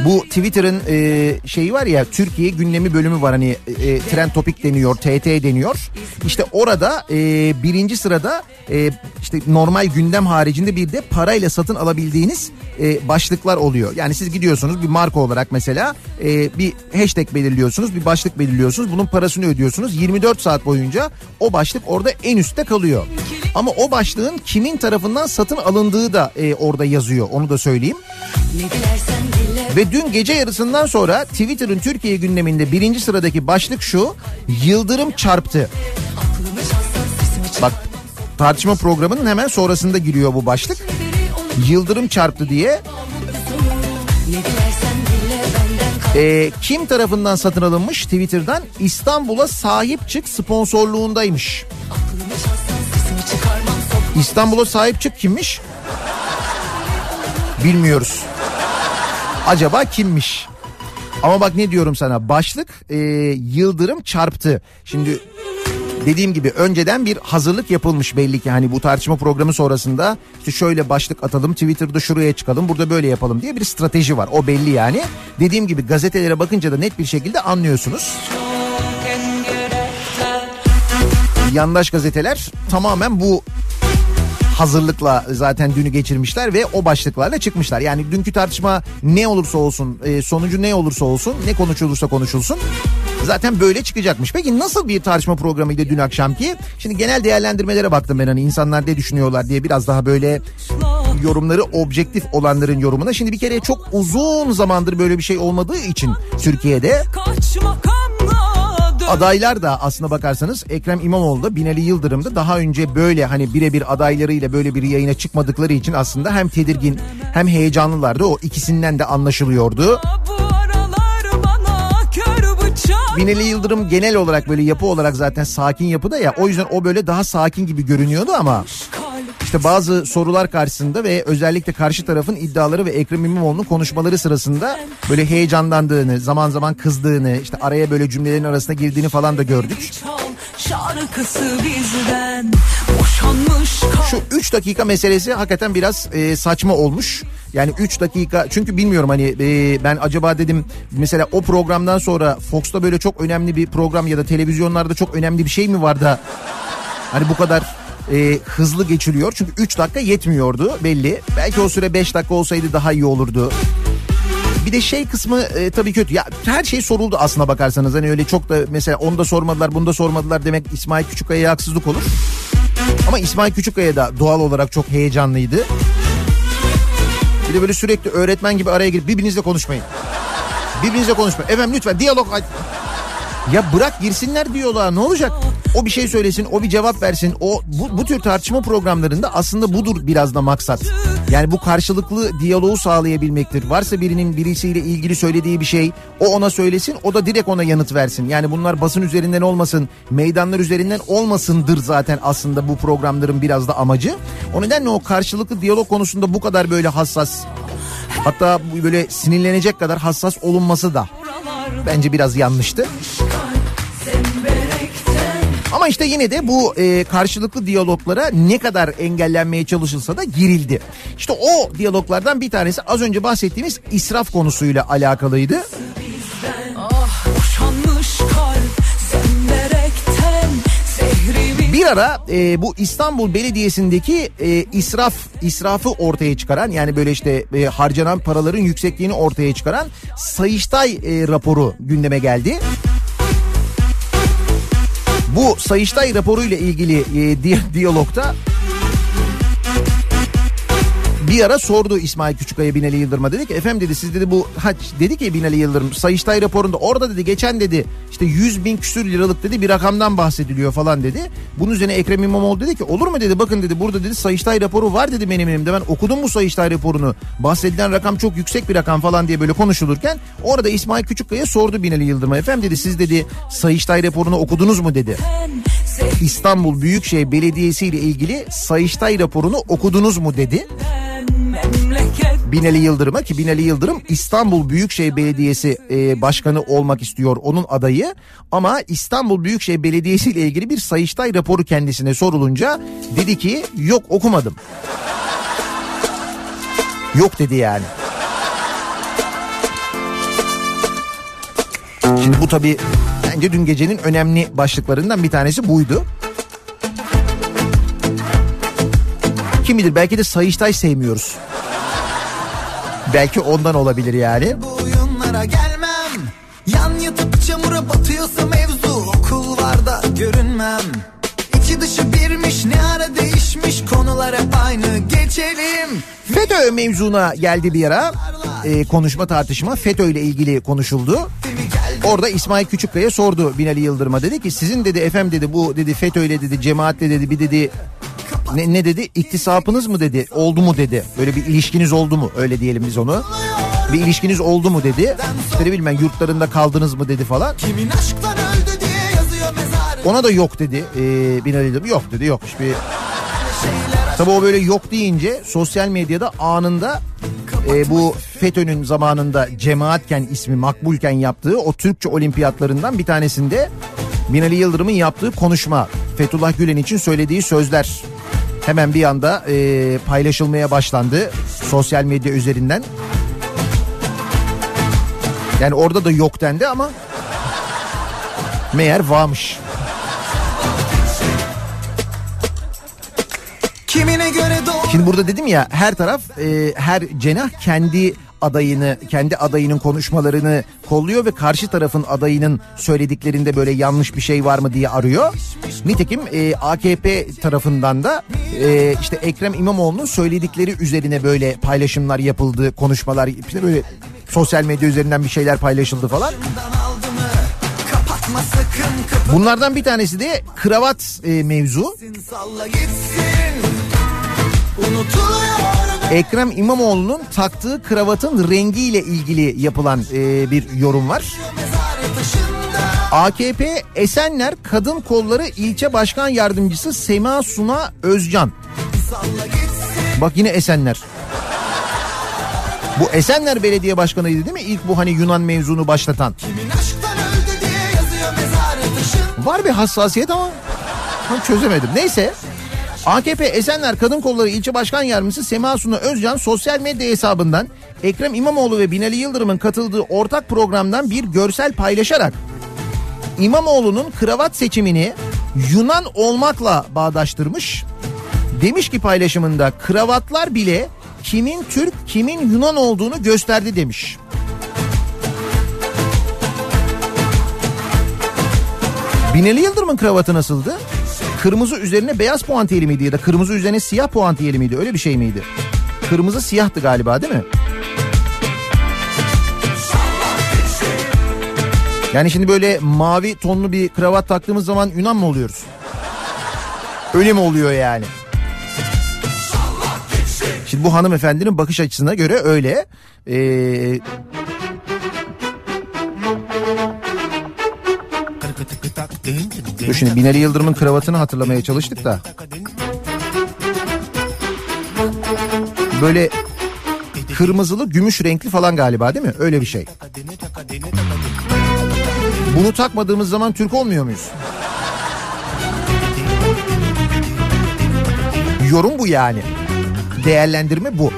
bu Twitter'ın e, şeyi var ya Türkiye gündemi bölümü var hani e, trend topik deniyor, TT deniyor. İşte orada e, birinci sırada e, işte normal gündem haricinde bir de parayla satın alabildiğiniz e, başlıklar oluyor. Yani siz gidiyorsunuz bir marka olarak mesela e, bir hashtag belirliyorsunuz, bir başlık belirliyorsunuz. Bunun parasını ödüyorsunuz. 24 saat boyunca o başlık orada en üstte kalıyor. Ama o başlığın kimin tarafından satın alındığı da e, orada yazıyor. Onu da söyleyeyim. Dile Dün gece yarısından sonra Twitter'ın Türkiye gündeminde birinci sıradaki başlık şu. Yıldırım çarptı. Bak tartışma programının hemen sonrasında giriyor bu başlık. Yıldırım çarptı diye. Ne dilersen dile benden kal E, kim tarafından satın alınmış Twitter'dan? İstanbul'a sahip çık sponsorluğundaymış. İstanbul'a sahip çık kimmiş? Bilmiyoruz. Acaba kimmiş? Ama bak ne diyorum sana başlık e, yıldırım çarptı. Şimdi dediğim gibi önceden bir hazırlık yapılmış belli ki hani bu tartışma programı sonrasında işte şöyle başlık atalım Twitter'da şuraya çıkalım burada böyle yapalım diye bir strateji var o belli yani. Dediğim gibi gazetelere bakınca da net bir şekilde anlıyorsunuz. Yandaş gazeteler tamamen bu hazırlıkla zaten dünü geçirmişler ve o başlıklarla çıkmışlar. Yani dünkü tartışma ne olursa olsun, e, sonucu ne olursa olsun, ne konuşulursa konuşulsun zaten böyle çıkacakmış. Peki nasıl bir tartışma programıydı dün akşamki? Şimdi genel değerlendirmelere baktım ben hani insanlar ne düşünüyorlar diye biraz daha böyle yorumları objektif olanların yorumuna. Şimdi bir kere çok uzun zamandır böyle bir şey olmadığı için Türkiye'de Kaç makamla dön adaylar da aslına bakarsanız Ekrem İmamoğlu da Binali Yıldırım da daha önce böyle hani birebir adaylarıyla böyle bir yayına çıkmadıkları için aslında hem tedirgin hem heyecanlılardı. O ikisinden de anlaşılıyordu. Binali Yıldırım genel olarak böyle yapı olarak zaten sakin yapıda ya o yüzden o böyle daha sakin gibi görünüyordu ama işte bazı sorular karşısında ve özellikle karşı tarafın iddiaları ve Ekrem İmamoğlu'nun konuşmaları sırasında böyle heyecanlandığını, zaman zaman kızdığını, işte araya böyle cümlelerin arasına girdiğini falan da gördük. Şu 3 dakika meselesi hakikaten biraz e, saçma olmuş. Yani 3 dakika çünkü bilmiyorum hani e, ben acaba dedim mesela o programdan sonra Fox'ta böyle çok önemli bir program ya da televizyonlarda çok önemli bir şey mi var da hani bu kadar e, hızlı geçiliyor. Çünkü 3 dakika yetmiyordu belli. Belki o süre 5 dakika olsaydı daha iyi olurdu. Bir de şey kısmı e, tabii kötü. Ya her şey soruldu aslına bakarsanız. Hani öyle çok da mesela onu da sormadılar, bunu da sormadılar demek İsmail Küçükkaya'ya haksızlık olur. Ama İsmail Küçükkaya da doğal olarak çok heyecanlıydı. Bir de böyle sürekli öğretmen gibi araya girip birbirinizle konuşmayın. Birbirinizle konuşmayın. Efendim lütfen diyalog... Ya bırak girsinler diyaloğa ne olacak? O bir şey söylesin, o bir cevap versin. O bu, bu tür tartışma programlarında aslında budur biraz da maksat. Yani bu karşılıklı diyaloğu sağlayabilmektir. Varsa birinin birisiyle ilgili söylediği bir şey, o ona söylesin, o da direkt ona yanıt versin. Yani bunlar basın üzerinden olmasın, meydanlar üzerinden olmasındır zaten aslında bu programların biraz da amacı. O nedenle o karşılıklı diyalog konusunda bu kadar böyle hassas, hatta böyle sinirlenecek kadar hassas olunması da bence biraz yanlıştı. Ama işte yine de bu e, karşılıklı diyaloglara ne kadar engellenmeye çalışılsa da girildi. İşte o diyaloglardan bir tanesi az önce bahsettiğimiz israf konusuyla alakalıydı. zehrimi Bir ara e, bu İstanbul Belediyesi'ndeki e, israf israfı ortaya çıkaran yani böyle işte e, harcanan paraların yüksekliğini ortaya çıkaran Sayıştay e, raporu gündeme geldi. Bu Sayıştay raporuyla ilgili e, di- diyalogta bir ara sordu İsmail Küçükaya Binali Yıldırım'a dedi ki efendim dedi siz dedi bu haç dedi ki Binali Yıldırım Sayıştay raporunda orada dedi geçen dedi işte 100 bin küsür liralık dedi bir rakamdan bahsediliyor falan dedi. Bunun üzerine Ekrem İmamoğlu dedi ki olur mu dedi bakın dedi burada dedi Sayıştay raporu var dedi benim elimde ben okudum bu Sayıştay raporunu bahsedilen rakam çok yüksek bir rakam falan diye böyle konuşulurken orada İsmail Küçükkaya sordu Binali Yıldırım'a efendim dedi siz dedi Sayıştay raporunu okudunuz mu dedi. İstanbul Büyükşehir Belediyesi ile ilgili Sayıştay raporunu okudunuz mu dedi. Binali Yıldırım'a ki Binali Yıldırım İstanbul Büyükşehir Belediyesi e, başkanı olmak istiyor onun adayı ama İstanbul Büyükşehir Belediyesi ile ilgili bir Sayıştay raporu kendisine sorulunca dedi ki yok okumadım. Yok dedi yani. Şimdi bu tabii bence dün gecenin önemli başlıklarından bir tanesi buydu. Kim bilir belki de Sayıştay sevmiyoruz. Belki ondan olabilir yani. Bu oyunlara gelmem Yan yatıp çamura batıyorsa mevzu Okul var da görünmem İçi dışı birmiş ne ara değişmiş Konular hep aynı geçelim FETÖ mevzuna geldi bir ara. Ee, konuşma tartışma FETÖ ile ilgili konuşuldu. Orada İsmail Küçükkaya sordu Binali Yıldırım'a dedi ki sizin dedi efem dedi bu dedi FETÖ ile dedi cemaatle dedi bir dedi ne, ne dedi? İktisapınız mı dedi? Oldu mu dedi? Böyle bir ilişkiniz oldu mu? Öyle diyelim biz onu. Bir ilişkiniz oldu mu dedi? İşte ben yurtlarında kaldınız mı dedi falan. Kimin aşktan öldü diye yazıyor mezarı ona da yok dedi ee, Binali Yıldırım yok dedi yok hiçbir Tabii o böyle yok deyince sosyal medyada anında e, bu FETÖ'nün zamanında cemaatken ismi makbulken yaptığı o Türkçe olimpiyatlarından bir tanesinde Binali Yıldırım'ın yaptığı konuşma Fethullah Gülen için söylediği sözler hemen bir anda e, paylaşılmaya başlandı sosyal medya üzerinden. Yani orada da yok dendi ama meğer varmış. Kimine göre doğru Şimdi burada dedim ya her taraf e, her cenah kendi adayını kendi adayının konuşmalarını kolluyor ve karşı tarafın adayının söylediklerinde böyle yanlış bir şey var mı diye arıyor. Nitekim e, AKP tarafından da e, işte Ekrem İmamoğlu'nun söyledikleri üzerine böyle paylaşımlar yapıldı, konuşmalar işte böyle sosyal medya üzerinden bir şeyler paylaşıldı falan. Bunlardan bir tanesi de kravat e, mevzu. Unutuluyor Ekrem İmamoğlu'nun taktığı kravatın rengiyle ilgili yapılan e, bir yorum var. AKP Esenler Kadın Kolları İlçe Başkan Yardımcısı Sema Suna Özcan. Bak yine Esenler. Bu Esenler Belediye Başkanı'ydı değil mi? İlk bu hani Yunan mevzunu başlatan. Var bir hassasiyet ama çözemedim. Neyse. AKP Esenler Kadın Kolları İlçe Başkan Yardımcısı Sema Suna Özcan sosyal medya hesabından Ekrem İmamoğlu ve Binali Yıldırım'ın katıldığı ortak programdan bir görsel paylaşarak İmamoğlu'nun kravat seçimini Yunan olmakla bağdaştırmış. Demiş ki paylaşımında kravatlar bile kimin Türk kimin Yunan olduğunu gösterdi demiş. Binali Yıldırım'ın kravatı nasıldı? Kırmızı üzerine beyaz puantiyeli miydi ya da kırmızı üzerine siyah puantiyeli miydi? Öyle bir şey miydi? Kırmızı siyahtı galiba değil mi? Yani şimdi böyle mavi tonlu bir kravat taktığımız zaman Yunan mı oluyoruz? Öyle mi oluyor yani? Şimdi bu hanımefendinin bakış açısına göre öyle. Ee, Dur şimdi Binali Yıldırım'ın kravatını hatırlamaya çalıştık da. Böyle kırmızılı gümüş renkli falan galiba değil mi? Öyle bir şey. Bunu takmadığımız zaman Türk olmuyor muyuz? Yorum bu yani. Değerlendirme bu.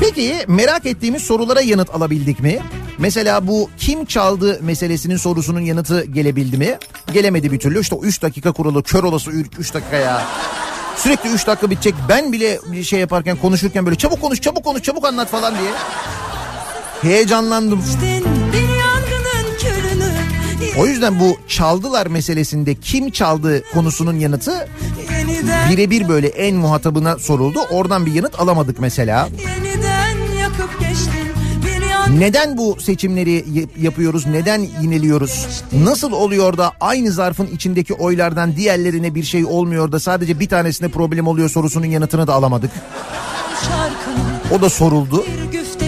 Peki merak ettiğimiz sorulara yanıt alabildik mi? Mesela bu kim çaldı meselesinin sorusunun yanıtı gelebildi mi? Gelemedi bir türlü. İşte 3 dakika kuralı kör olası 3 dakika ya. Sürekli 3 dakika bitecek. Ben bile bir şey yaparken konuşurken böyle çabuk konuş çabuk konuş çabuk anlat falan diye. Heyecanlandım. O yüzden bu çaldılar meselesinde kim çaldı konusunun yanıtı birebir böyle en muhatabına soruldu. Oradan bir yanıt alamadık mesela. yeniden Neden bu seçimleri yapıyoruz? Neden yineliyoruz? Nasıl oluyor da aynı zarfın içindeki oylardan diğerlerine bir şey olmuyor da sadece bir tanesine problem oluyor sorusunun yanıtını da alamadık. O da soruldu. bir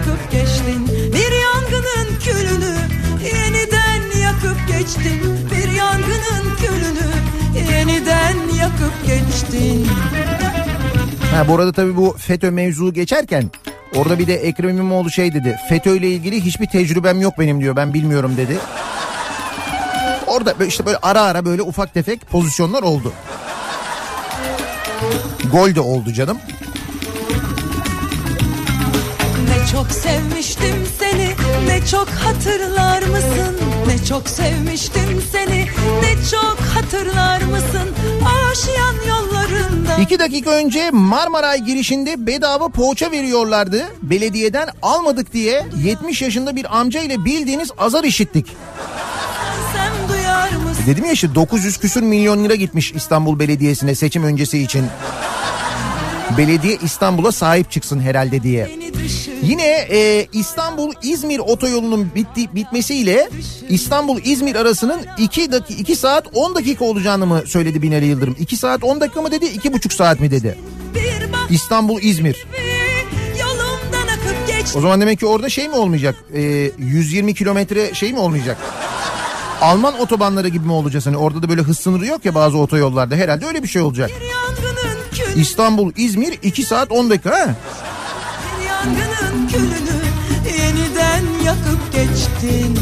yakıp geçtin Bir yangının külünü Yeniden yakıp geçtin Bir yangının külünü Yeniden yakıp geçtin Ha, bu arada tabii bu FETÖ mevzu geçerken orada bir de Ekrem İmamoğlu şey dedi. FETÖ ile ilgili hiçbir tecrübem yok benim diyor ben bilmiyorum dedi. Orada işte böyle ara ara böyle ufak tefek pozisyonlar oldu. Gol de oldu canım. Çok sevmiştim seni Ne çok hatırlar mısın Ne çok sevmiştim seni Ne çok hatırlar mısın Aşiyan yollarında İki dakika önce Marmaray girişinde bedava poğaça veriyorlardı. Belediyeden almadık diye 70 yaşında bir amca ile bildiğiniz azar işittik. Mısın Dedim ya işte 900 küsür milyon lira gitmiş İstanbul Belediyesi'ne seçim öncesi için. Belediye İstanbul'a sahip çıksın herhalde diye. Yine e, İstanbul-İzmir otoyolunun bitti, bitmesiyle İstanbul-İzmir arasının 2 dakika 2 saat 10 dakika olacağını mı söyledi Binali Yıldırım? 2 saat 10 dakika mı dedi, 2,5 saat mi dedi? İstanbul-İzmir. O zaman demek ki orada şey mi olmayacak? E, 120 kilometre şey mi olmayacak? Alman otobanları gibi mi olacağız? Hani orada da böyle hız sınırı yok ya bazı otoyollarda. Herhalde öyle bir şey olacak. Bir külünü İstanbul-İzmir 2 saat 10 dakika ha? Bir yangının külünü Yeniden yakıp geçtin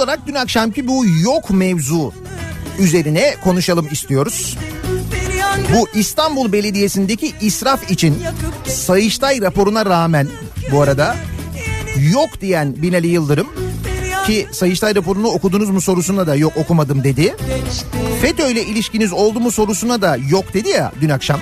olarak dün akşamki bu yok mevzu üzerine konuşalım istiyoruz. Bu İstanbul Belediyesi'ndeki israf için Sayıştay raporuna rağmen bu arada yok diyen Binali Yıldırım ki Sayıştay raporunu okudunuz mu sorusuna da yok okumadım dedi. FETÖ ile ilişkiniz oldu mu sorusuna da yok dedi ya dün akşam.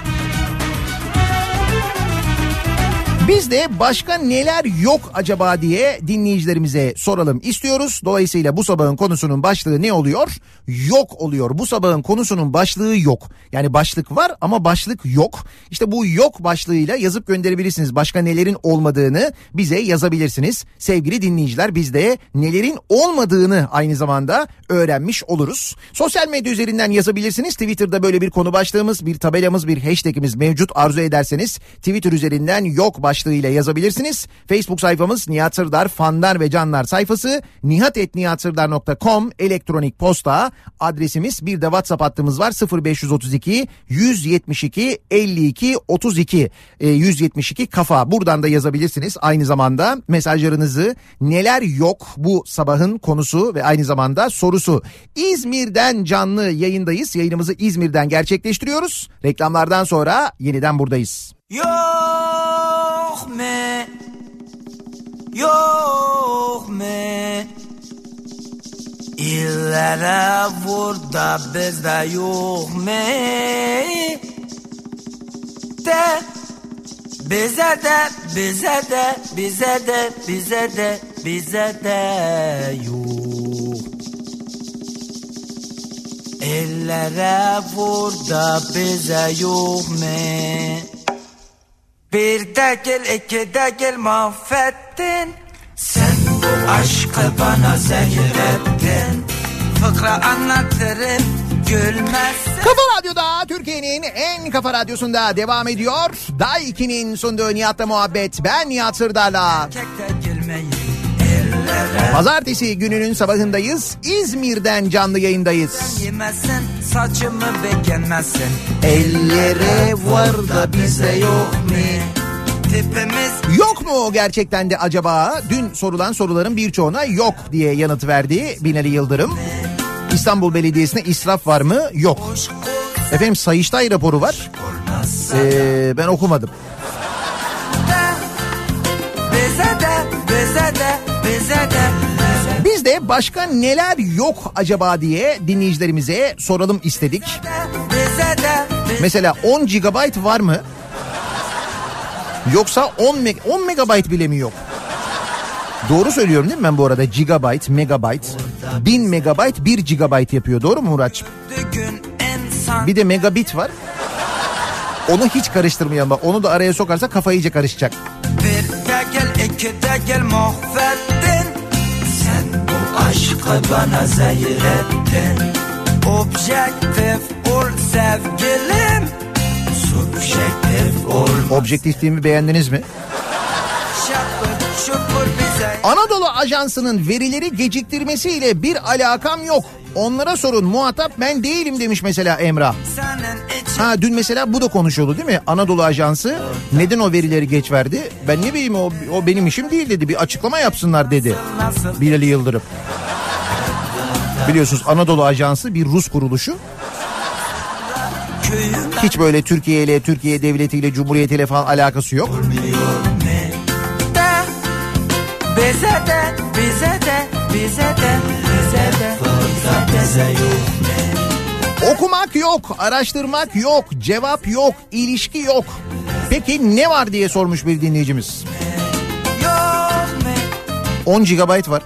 Biz de başka neler yok acaba diye dinleyicilerimize soralım istiyoruz. Dolayısıyla bu sabahın konusunun başlığı ne oluyor? Yok oluyor. Bu sabahın konusunun başlığı yok. Yani başlık var ama başlık yok. İşte bu yok başlığıyla yazıp gönderebilirsiniz. Başka nelerin olmadığını bize yazabilirsiniz. Sevgili dinleyiciler biz de nelerin olmadığını aynı zamanda öğrenmiş oluruz. Sosyal medya üzerinden yazabilirsiniz. Twitter'da böyle bir konu başlığımız, bir tabelamız, bir hashtagimiz mevcut. Arzu ederseniz Twitter üzerinden yok başlığıyla yazabilirsiniz. Facebook sayfamız Nihat Sırdar fanlar ve canlar sayfası nihatetnihatsırdar.com elektronik posta adresimiz bir de WhatsApp hattımız var 0532 172 52 32 e, 172 kafa buradan da yazabilirsiniz. Aynı zamanda mesajlarınızı neler yok bu sabahın konusu ve aynı zamanda sorusu. İzmir'den canlı yayındayız. Yayınımızı İzmir'den gerçekleştiriyoruz. Reklamlardan sonra yeniden buradayız. Yok me. Yok me. İllere vur da bizde yok me. De. Bize de bize de bize de bize de bize de yok. Ellere vur da bize yok me Bir değil iki değil mahvettin Sen bu aşkı bana zehir ettin Fıkra anlatırım gülmezsin Kafa Radyo'da Türkiye'nin en kafa radyosunda devam ediyor. Day 2'nin sunduğu Nihat'la muhabbet. Ben Nihat Sırdar'la. Kekte gülmeyi Eller Pazartesi gününün sabahındayız. İzmir'den canlı yayındayız. Yemezsen saçımı beğenmezsin Ellere var da bize yok mu? Tipimiz Yok mu o gerçekten de acaba? Dün sorulan soruların birçoğuna yok diye yanıt verdi Binali Yıldırım. İstanbul Belediyesi'ne israf var mı? Yok. Efendim Sayıştay raporu var. Ee, ben okumadım. bize de bize de Biz de başka neler yok acaba diye dinleyicilerimize soralım istedik. Mesela 10 GB var mı? Yoksa 10, meg 10 megabayt bile mi yok? Doğru söylüyorum değil mi ben bu arada? Gigabyte, megabyte. 1000 megabayt 1 GB yapıyor. Doğru mu Muratçım? Bir de megabit var. Onu hiç karıştırmayalım. Onu da araya sokarsa kafa iyice karışacak. Bir de gel iki de gel bu aşkı bana zehir ettin Objektif ol sevgilim Subjektif ol Objektifliğimi beğendiniz mi? Anadolu Ajansı'nın verileri geciktirmesiyle bir alakam yok. Onlara sorun muhatap ben değilim demiş mesela Emrah. Senin Ha dün mesela bu da konuşuldu değil mi? Anadolu Ajansı neden o verileri geç verdi? Ben ne bileyim o, o benim işim değil dedi. Bir açıklama yapsınlar dedi. Bilal Yıldırım. Biliyorsunuz Anadolu Ajansı bir Rus kuruluşu. Hiç böyle Türkiye ile, Türkiye devletiyle, cumhuriyetiyle falan alakası yok. de Bize de bize de bize de bize de bize de Okumak yok, araştırmak yok, cevap yok, ilişki yok. Peki ne var diye sormuş bir dinleyicimiz. Yok mu 10 GB var.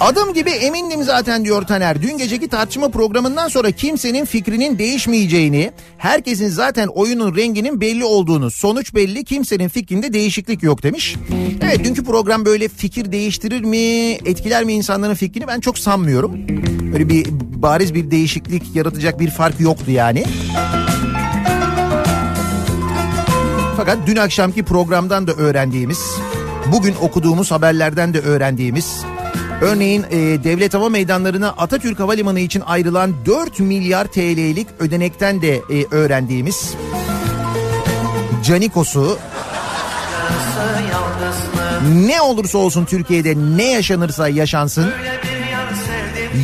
Adım gibi emindim zaten diyor Taner. Dün geceki tartışma programından sonra kimsenin fikrinin değişmeyeceğini, herkesin zaten oyunun renginin belli olduğunu, sonuç belli kimsenin fikrinde değişiklik yok demiş. Evet dünkü program böyle fikir değiştirir mi, etkiler mi insanların fikrini ben çok sanmıyorum. Öyle bir bariz bir değişiklik yaratacak bir fark yoktu yani. Fakat dün akşamki programdan da öğrendiğimiz, bugün okuduğumuz haberlerden de öğrendiğimiz, örneğin e, devlet hava meydanlarına Atatürk Havalimanı için ayrılan 4 milyar TL'lik ödenekten de e, öğrendiğimiz Canikos'u ne olursa olsun Türkiye'de ne yaşanırsa yaşansın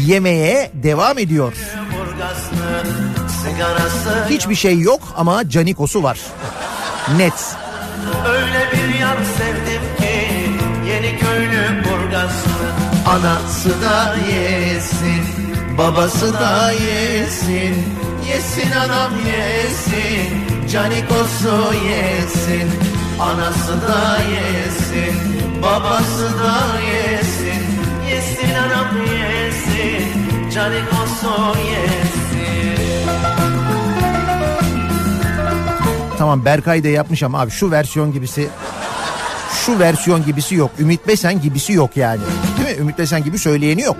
yemeye devam ediyor. Hiçbir şey yok ama Canikos'u var. Net. Öyle Anası da yesin, babası da yesin Yesin anam yesin, canikosu yesin Anası da yesin, babası da yesin Yesin anam yesin, canikosu yesin Tamam Berkay da yapmış ama abi şu versiyon gibisi şu versiyon gibisi yok. Ümit Besen gibisi yok yani. Mi? Ümit Besen gibi söyleyeni yok.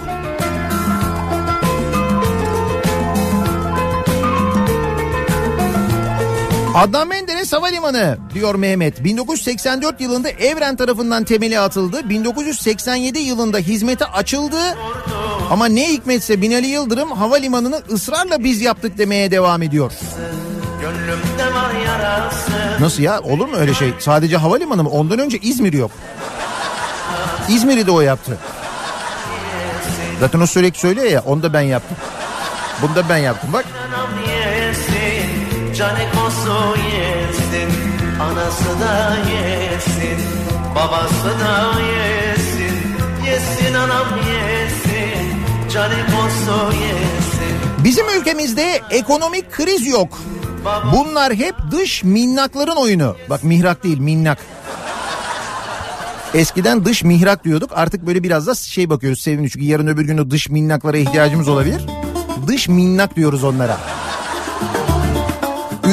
Adnan Menderes Havalimanı diyor Mehmet. 1984 yılında Evren tarafından temeli atıldı. 1987 yılında hizmete açıldı. Ama ne hikmetse Binali Yıldırım havalimanını ısrarla biz yaptık demeye devam ediyor. Nasıl ya? Olur mu öyle şey? Sadece havalimanı mı? Ondan önce İzmir yok. İzmir'i de o yaptı. Zaten o sürekli söylüyor ya onu da ben yaptım. Bunu da ben yaptım bak. Anam yesin, canikosu yesin Anası da yesin, babası da yesin Yesin anam yesin, canikosu yesin Bizim ülkemizde ekonomik kriz yok. Bunlar hep dış minnakların oyunu. Bak mihrak değil minnak. Eskiden dış mihrak diyorduk. Artık böyle biraz da şey bakıyoruz sevin çünkü yarın öbür gün o dış minnaklara ihtiyacımız olabilir. Dış minnak diyoruz onlara.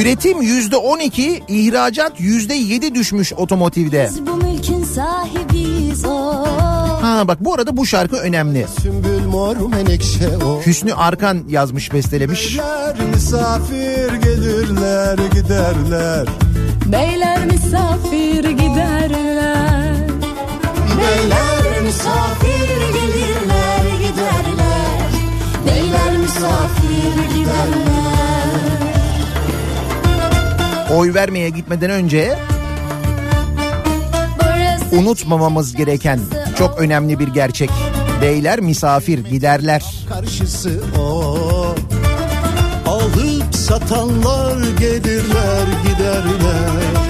Üretim yüzde on iki, ihracat yüzde yedi düşmüş otomotivde. Biz bu mülkün sahibiyiz o. Ha Ha bak bu arada bu şarkı önemli. Sümbül mor menekşe o. Hüsnü Arkan yazmış bestelemiş. Beyler misafir gelirler giderler. Beyler misafir giderler. Beyler misafir gelirler giderler. Beyler misafir giderler. Oy vermeye gitmeden önce unutmamamız gereken çok önemli bir gerçek. Beyler misafir giderler. Karşısı o. Alıp satanlar gelirler giderler.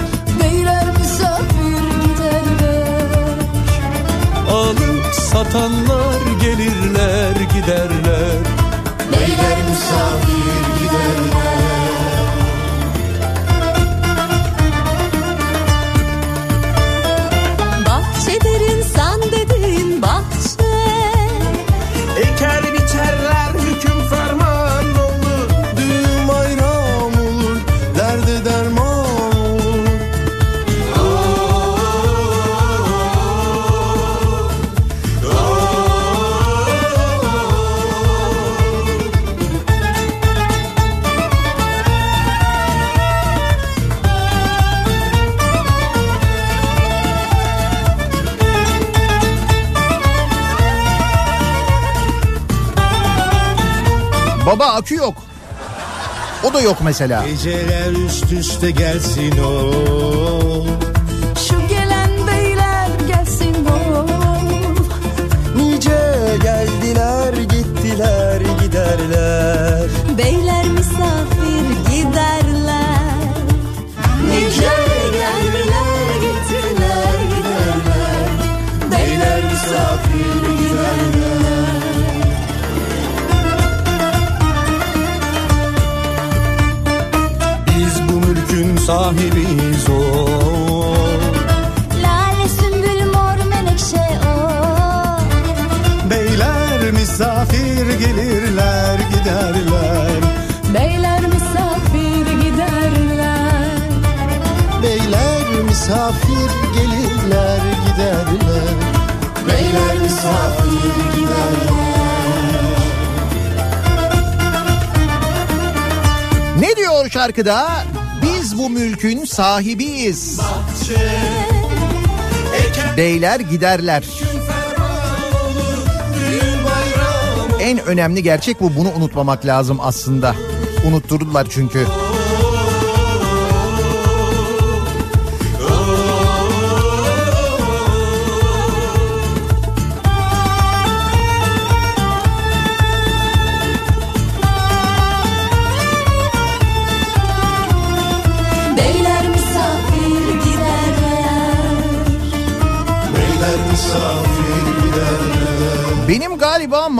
Alıp satanlar gelirler giderler. Beyler misafir Baba akü yok. O da yok mesela. Geceler üst üste gelsin o. Şu gelen beyler gelsin o. Nice geldiler gittiler giderler. Beyler misafir sahibiyiz o. Lale sümbül mor menekşe o. Beyler misafir gelirler giderler. Beyler misafir giderler. Beyler misafir gelirler giderler. Beyler misafir giderler. Ne diyor şarkıda? Bu mülkün sahibiyiz. Beyler giderler. En önemli gerçek bu. Bunu unutmamak lazım aslında. Unutturdular çünkü.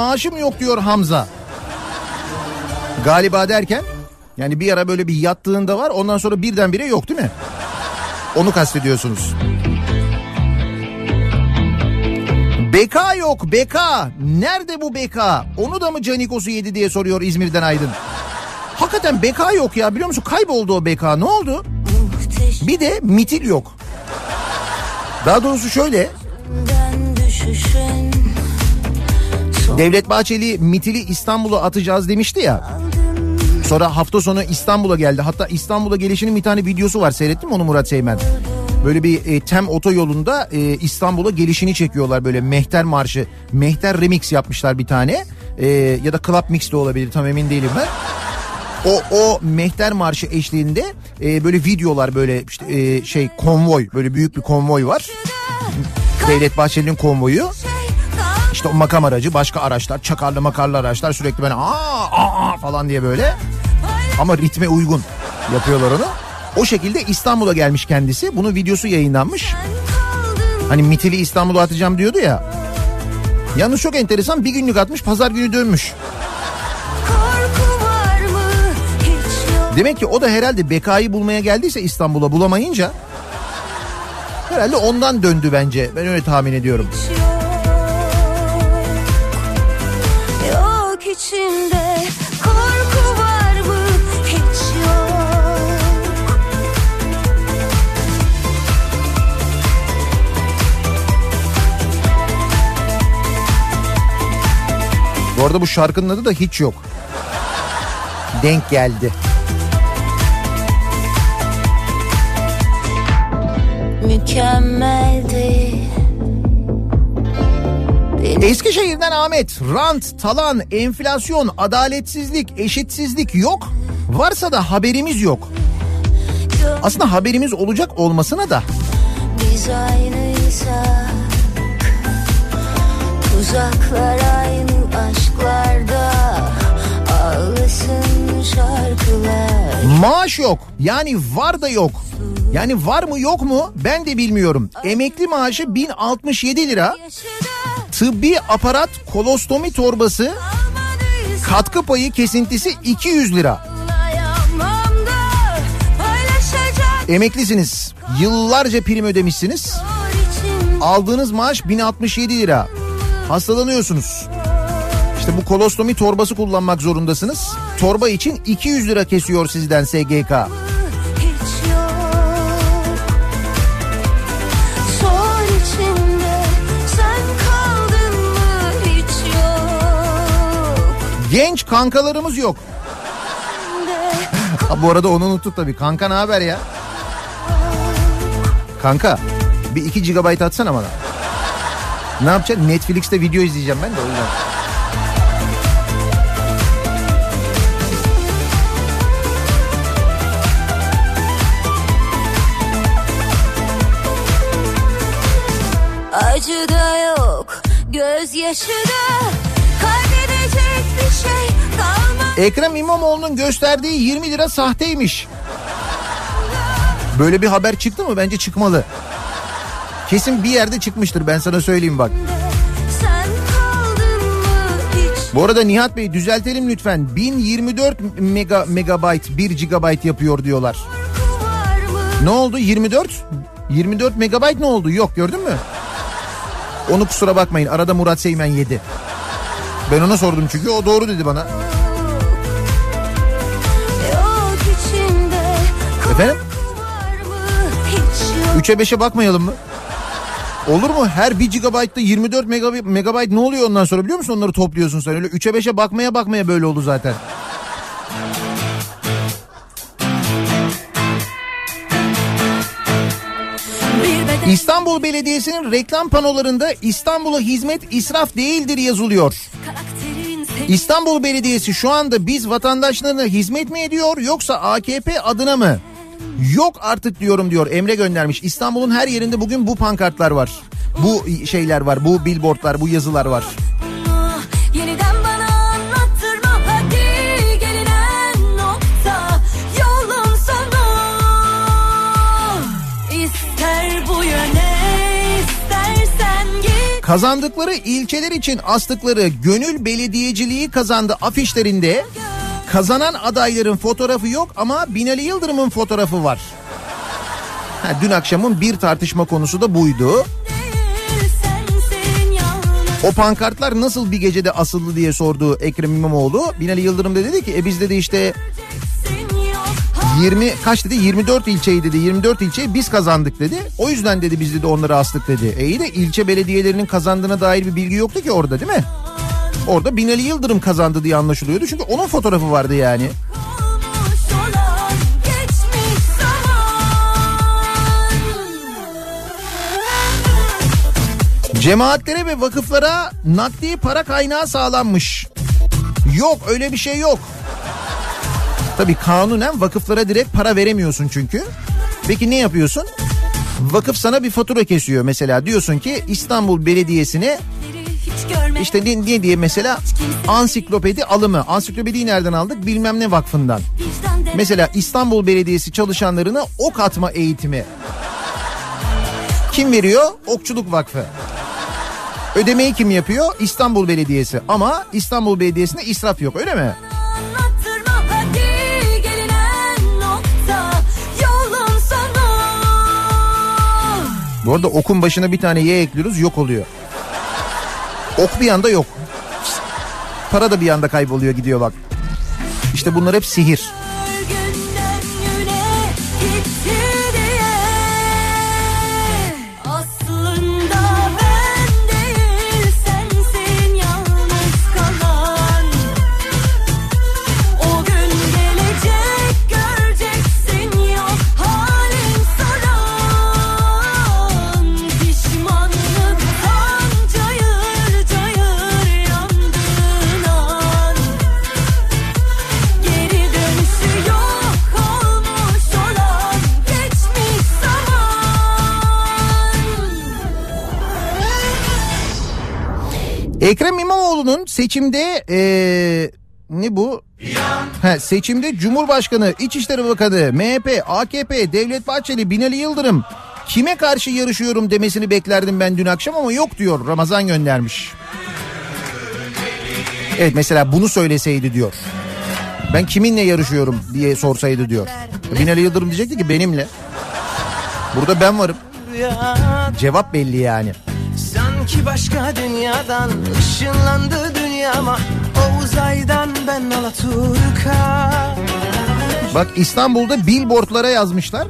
Maaşım yok diyor Hamza. Galiba derken yani bir ara böyle bir yattığında var ondan sonra birdenbire yok değil mi? Onu kastediyorsunuz. Beka yok beka. Nerede bu beka? Onu da mı Canikos'u yedi diye soruyor İzmir'den Aydın. Hakikaten beka yok ya biliyor musun? Kayboldu o beka. Ne oldu? Bir de mitil yok. Daha doğrusu şöyle. Devlet Bahçeli mitili İstanbul'a atacağız demişti ya. Sonra hafta sonu İstanbul'a geldi. Hatta İstanbul'a gelişinin bir tane videosu var. Seyrettin mi onu Murat Seymen? Böyle bir e, TEM otoyolunda e, İstanbul'a gelişini çekiyorlar böyle Mehter Marşı. Mehter Remix yapmışlar bir tane. E, ya da Club Mix de olabilir tam emin değilim ben. O o Mehter Marşı eşliğinde e, böyle videolar böyle işte e, şey konvoy böyle büyük bir konvoy var. Devlet Bahçeli'nin konvoyu. İşte o makam aracı başka araçlar çakarlı makarlı araçlar sürekli böyle aa, aa, falan diye böyle ama ritme uygun yapıyorlar onu. O şekilde İstanbul'a gelmiş kendisi. Bunun videosu yayınlanmış. Hani mitili İstanbul'a atacağım diyordu ya. Yalnız çok enteresan bir günlük atmış pazar günü dönmüş. Hiç. Demek ki o da herhalde bekayı bulmaya geldiyse İstanbul'a bulamayınca herhalde ondan döndü bence. Ben öyle tahmin ediyorum. Yok içimde korku var mı? Hiç yok. Bu arada bu şarkının adı da hiç yok. Denk geldi. Mükemmeldi. Eskişehir'den Ahmet, rant, talan, enflasyon, adaletsizlik, eşitsizlik yok. Varsa da haberimiz yok. Aslında haberimiz olacak olmasına da Biz aynıysak Tuzaklar aynı aşklarda Ağlasın şarkılar maaş yok. Yani var da yok. Yani var mı yok mu ben de bilmiyorum. Emekli maaşı 1067 lira. Tıbbi aparat kolostomi torbası katkı payı kesintisi 200 lira. Emeklisiniz. Yıllarca prim ödemişsiniz. Aldığınız maaş 1067 lira. Hastalanıyorsunuz. İşte bu kolostomi torbası kullanmak zorundasınız. Torba için 200 lira kesiyor sizden SGK. Genç kankalarımız yok. Ha, bu arada onu unuttuk tabii. Kanka ne haber ya? Kanka bir 2 GB atsana bana. Ne yapacaksın? Netflix'te video izleyeceğim ben de o yüzden. Acı da yok Gözyaşı da Ekrem İmamoğlu'nun gösterdiği 20 lira sahteymiş. Böyle bir haber çıktı mı? Bence çıkmalı. Kesin bir yerde çıkmıştır ben sana söyleyeyim bak. Bu arada Nihat Bey düzeltelim lütfen. 1024 mega, megabayt 1 gigabayt yapıyor diyorlar. Ne oldu 24? 24 megabayt ne oldu? Yok gördün mü? Onu kusura bakmayın arada Murat Seymen yedi. Ben ona sordum çünkü o doğru dedi bana. Efendim? 3'e 5'e bakmayalım mı? Olur mu? Her 1 GB'da 24 megabayt, megabayt ne oluyor ondan sonra biliyor musun? Onları topluyorsun sen. Öyle 3'e 5'e bakmaya bakmaya böyle oldu zaten. İstanbul Belediyesi'nin reklam panolarında İstanbul'a hizmet israf değildir yazılıyor. İstanbul Belediyesi şu anda biz vatandaşlarına hizmet mi ediyor yoksa AKP adına mı? Yok artık diyorum diyor Emre göndermiş. İstanbul'un her yerinde bugün bu pankartlar var. Bu şeyler var, bu billboardlar, bu yazılar var. Kazandıkları ilçeler için astıkları gönül belediyeciliği kazandı afişlerinde kazanan adayların fotoğrafı yok ama Binali Yıldırım'ın fotoğrafı var. Ha, dün akşamın bir tartışma konusu da buydu. O pankartlar nasıl bir gecede asıldı diye sordu Ekrem İmamoğlu. Binali Yıldırım da dedi ki e biz dedi işte 20 kaç dedi 24 ilçeyi dedi 24 ilçeyi biz kazandık dedi. O yüzden dedi biz dedi onları astık dedi. E iyi de ilçe belediyelerinin kazandığına dair bir bilgi yoktu ki orada değil mi? Orada Binali Yıldırım kazandı diye anlaşılıyordu. Çünkü onun fotoğrafı vardı yani. Cemaatlere ve vakıflara nakdi para kaynağı sağlanmış. Yok öyle bir şey yok. Tabii kanunen vakıflara direkt para veremiyorsun çünkü. Peki ne yapıyorsun? Vakıf sana bir fatura kesiyor mesela. Diyorsun ki İstanbul Belediyesi'ne işte ne, ne diye mesela ansiklopedi alımı. Ansiklopediyi nereden aldık? Bilmem ne vakfından. Mesela İstanbul Belediyesi çalışanlarına ok atma eğitimi. Kim veriyor? Okçuluk Vakfı. Ödemeyi kim yapıyor? İstanbul Belediyesi. Ama İstanbul Belediyesi'nde israf yok öyle mi? Bu arada okun başına bir tane Y ekliyoruz yok oluyor. Ok bir anda yok. Para da bir anda kayboluyor gidiyor bak. İşte bunlar hep sihir. Ekrem İmamoğlu'nun seçimde eee, ne bu? Ha, seçimde Cumhurbaşkanı, İçişleri Bakanı, MHP, AKP, Devlet Bahçeli, Binali Yıldırım kime karşı yarışıyorum demesini beklerdim ben dün akşam ama yok diyor Ramazan göndermiş. Evet mesela bunu söyleseydi diyor. Ben kiminle yarışıyorum diye sorsaydı diyor. Binali Yıldırım diyecekti ki benimle. Burada ben varım. Cevap belli yani. Sanki başka dünyadan ışınlandı dünyama O uzaydan ben Alaturka Bak İstanbul'da billboardlara yazmışlar.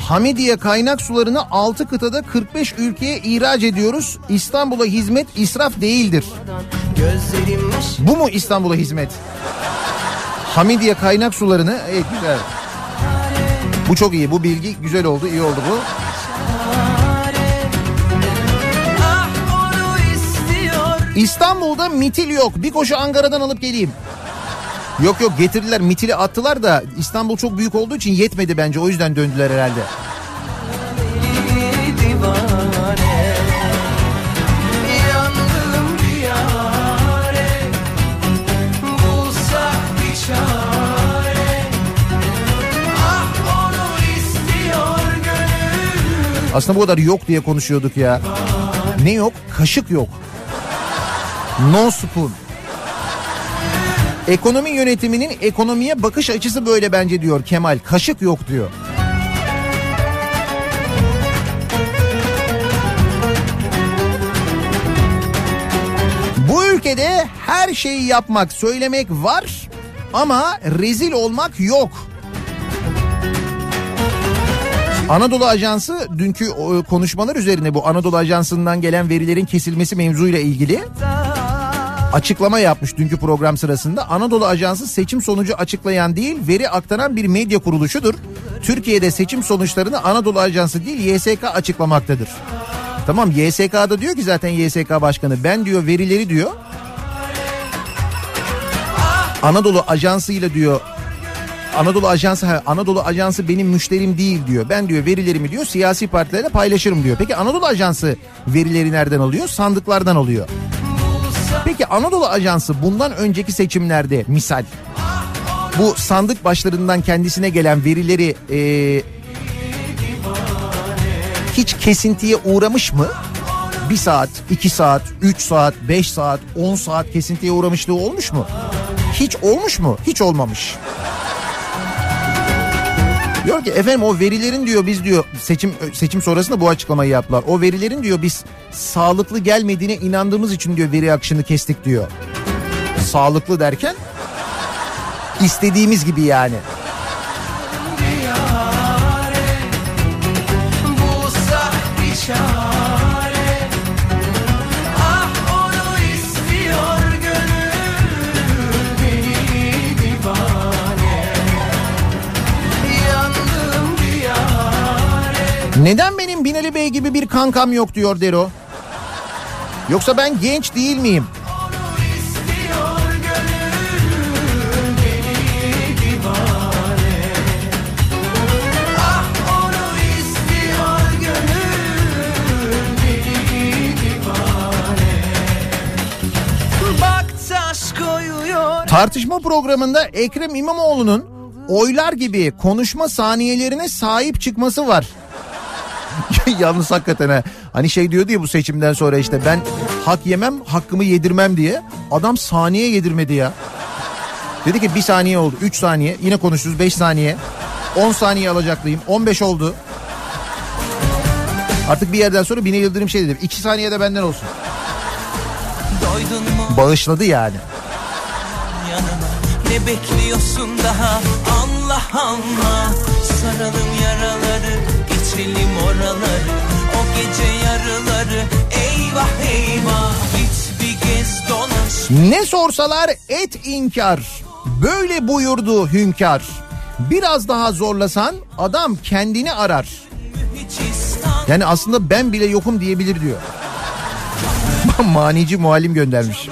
Hamidiye kaynak sularını 6 kıtada 45 ülkeye ihraç ediyoruz. İstanbul'a hizmet israf değildir. Bu mu İstanbul'a hizmet? Hamidiye kaynak sularını evet güzel. Bu çok iyi. Bu bilgi güzel oldu. iyi oldu bu. İstanbul'da mitil yok. Bir koşu Ankara'dan alıp geleyim. Yok yok getirdiler mitili attılar da İstanbul çok büyük olduğu için yetmedi bence. O yüzden döndüler herhalde. Ah Aslında bu kadar yok diye konuşuyorduk ya. Ne yok? Kaşık yok. No spoon. Ekonomi yönetiminin ekonomiye bakış açısı böyle bence diyor Kemal. Kaşık yok diyor. Bu ülkede her şeyi yapmak, söylemek var ama rezil olmak yok. Anadolu Ajansı dünkü o, konuşmalar üzerine bu Anadolu Ajansı'ndan gelen verilerin kesilmesi mevzuyla ilgili açıklama yapmış dünkü program sırasında. Anadolu Ajansı seçim sonucu açıklayan değil veri aktaran bir medya kuruluşudur. Türkiye'de seçim sonuçlarını Anadolu Ajansı değil YSK açıklamaktadır. Tamam YSK'da diyor ki zaten YSK Başkanı ben diyor verileri diyor Anadolu Ajansı'yla diyor Anadolu Ajansı Anadolu Ajansı benim müşterim değil diyor. Ben diyor verilerimi diyor siyasi partilerle paylaşırım diyor. Peki Anadolu Ajansı verileri nereden alıyor? Sandıklardan alıyor. Peki Anadolu Ajansı bundan önceki seçimlerde misal bu sandık başlarından kendisine gelen verileri e, hiç kesintiye uğramış mı? Bir saat, iki saat, üç saat, beş saat, on saat kesintiye uğramışlığı olmuş mu? Hiç olmuş mu? Hiç olmamış. Diyor ki efendim o verilerin diyor biz diyor seçim seçim sonrasında bu açıklamayı yaptılar. O verilerin diyor biz sağlıklı gelmediğine inandığımız için diyor veri akışını kestik diyor. Sağlıklı derken istediğimiz gibi yani. Neden benim Binali Bey gibi bir kankam yok diyor Dero. Yoksa ben genç değil miyim? Tartışma programında Ekrem İmamoğlu'nun oylar gibi konuşma saniyelerine sahip çıkması var. [LAUGHS] Yalnız hakikaten ha. Hani şey diyordu ya bu seçimden sonra işte ben hak yemem hakkımı yedirmem diye. Adam saniye yedirmedi ya. Dedi ki bir saniye oldu. Üç saniye. Yine konuşuruz beş saniye. On saniye alacaklıyım. On beş oldu. Artık bir yerden sonra Bine Yıldırım şey dedi. İki saniye de benden olsun. Bağışladı yani. Ne bekliyorsun daha Allah Allah Saralım yaraları geçelim oraları O gece yarıları eyvah eyvah Git bir gez dolaş Ne sorsalar et inkar. Böyle buyurdu hünkâr. Biraz daha zorlasan adam kendini arar. Yani aslında ben bile yokum diyebilir diyor. [LAUGHS] Manici muallim göndermiş.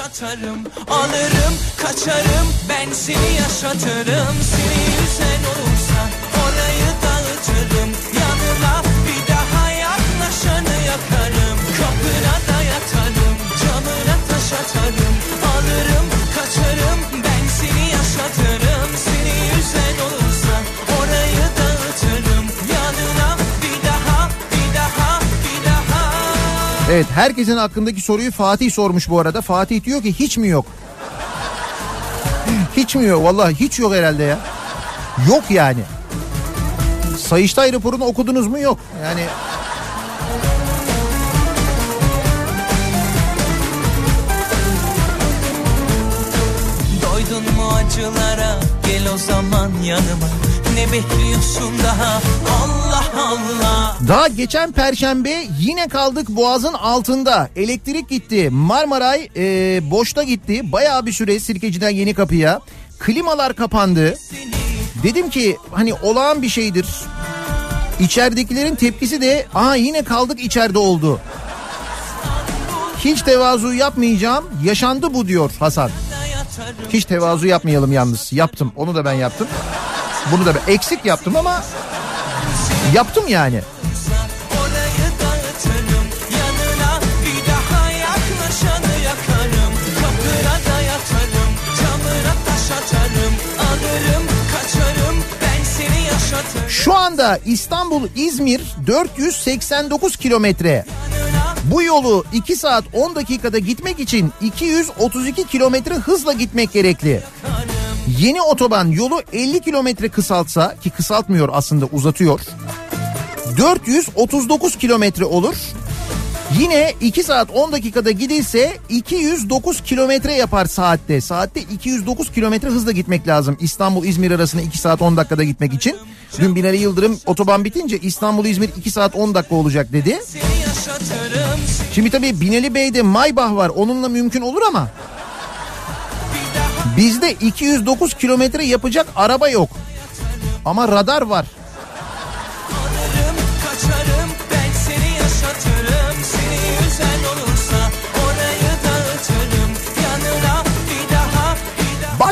atarım Alırım kaçarım ben seni yaşatırım Seni yaşatarım Alırım kaçarım ben seni yaşatırım Seni yüzen olursa orayı dağıtırım Yanına bir daha bir daha bir daha Evet herkesin aklındaki soruyu Fatih sormuş bu arada. Fatih diyor ki hiç mi yok? hiç mi yok? Vallahi hiç yok herhalde ya. Yok yani. Sayıştay raporunu okudunuz mu? Yok. Yani Doydun mu acılara gel o zaman yanıma Ne bekliyorsun daha Allah Allah Daha geçen perşembe yine kaldık boğazın altında. Elektrik gitti. Marmaray e, boşta gitti. Bayağı bir süre Sirkeci'den yeni kapıya. Klimalar kapandı. Dedim ki hani olağan bir şeydir. İçeridekilerin tepkisi de aa yine kaldık içeride oldu. Hiç tevazu yapmayacağım. Yaşandı bu diyor Hasan. Hiç tevazu yapmayalım yalnız. Yaptım. Onu da ben yaptım. Bunu da ben eksik yaptım ama yaptım yani. Şu anda İstanbul İzmir 489 kilometre. Bu yolu 2 saat 10 dakikada gitmek için 232 kilometre hızla gitmek gerekli. Yeni otoban yolu 50 kilometre kısaltsa ki kısaltmıyor aslında uzatıyor. 439 kilometre olur. Yine 2 saat 10 dakikada gidilse 209 kilometre yapar saatte. Saatte 209 kilometre hızla gitmek lazım. İstanbul İzmir arasında 2 saat 10 dakikada gitmek için. Dün Binali Yıldırım otoban bitince İstanbul İzmir 2 saat 10 dakika olacak dedi. Şimdi tabii Binali Bey'de Maybach var onunla mümkün olur ama bizde 209 kilometre yapacak araba yok. Ama radar var.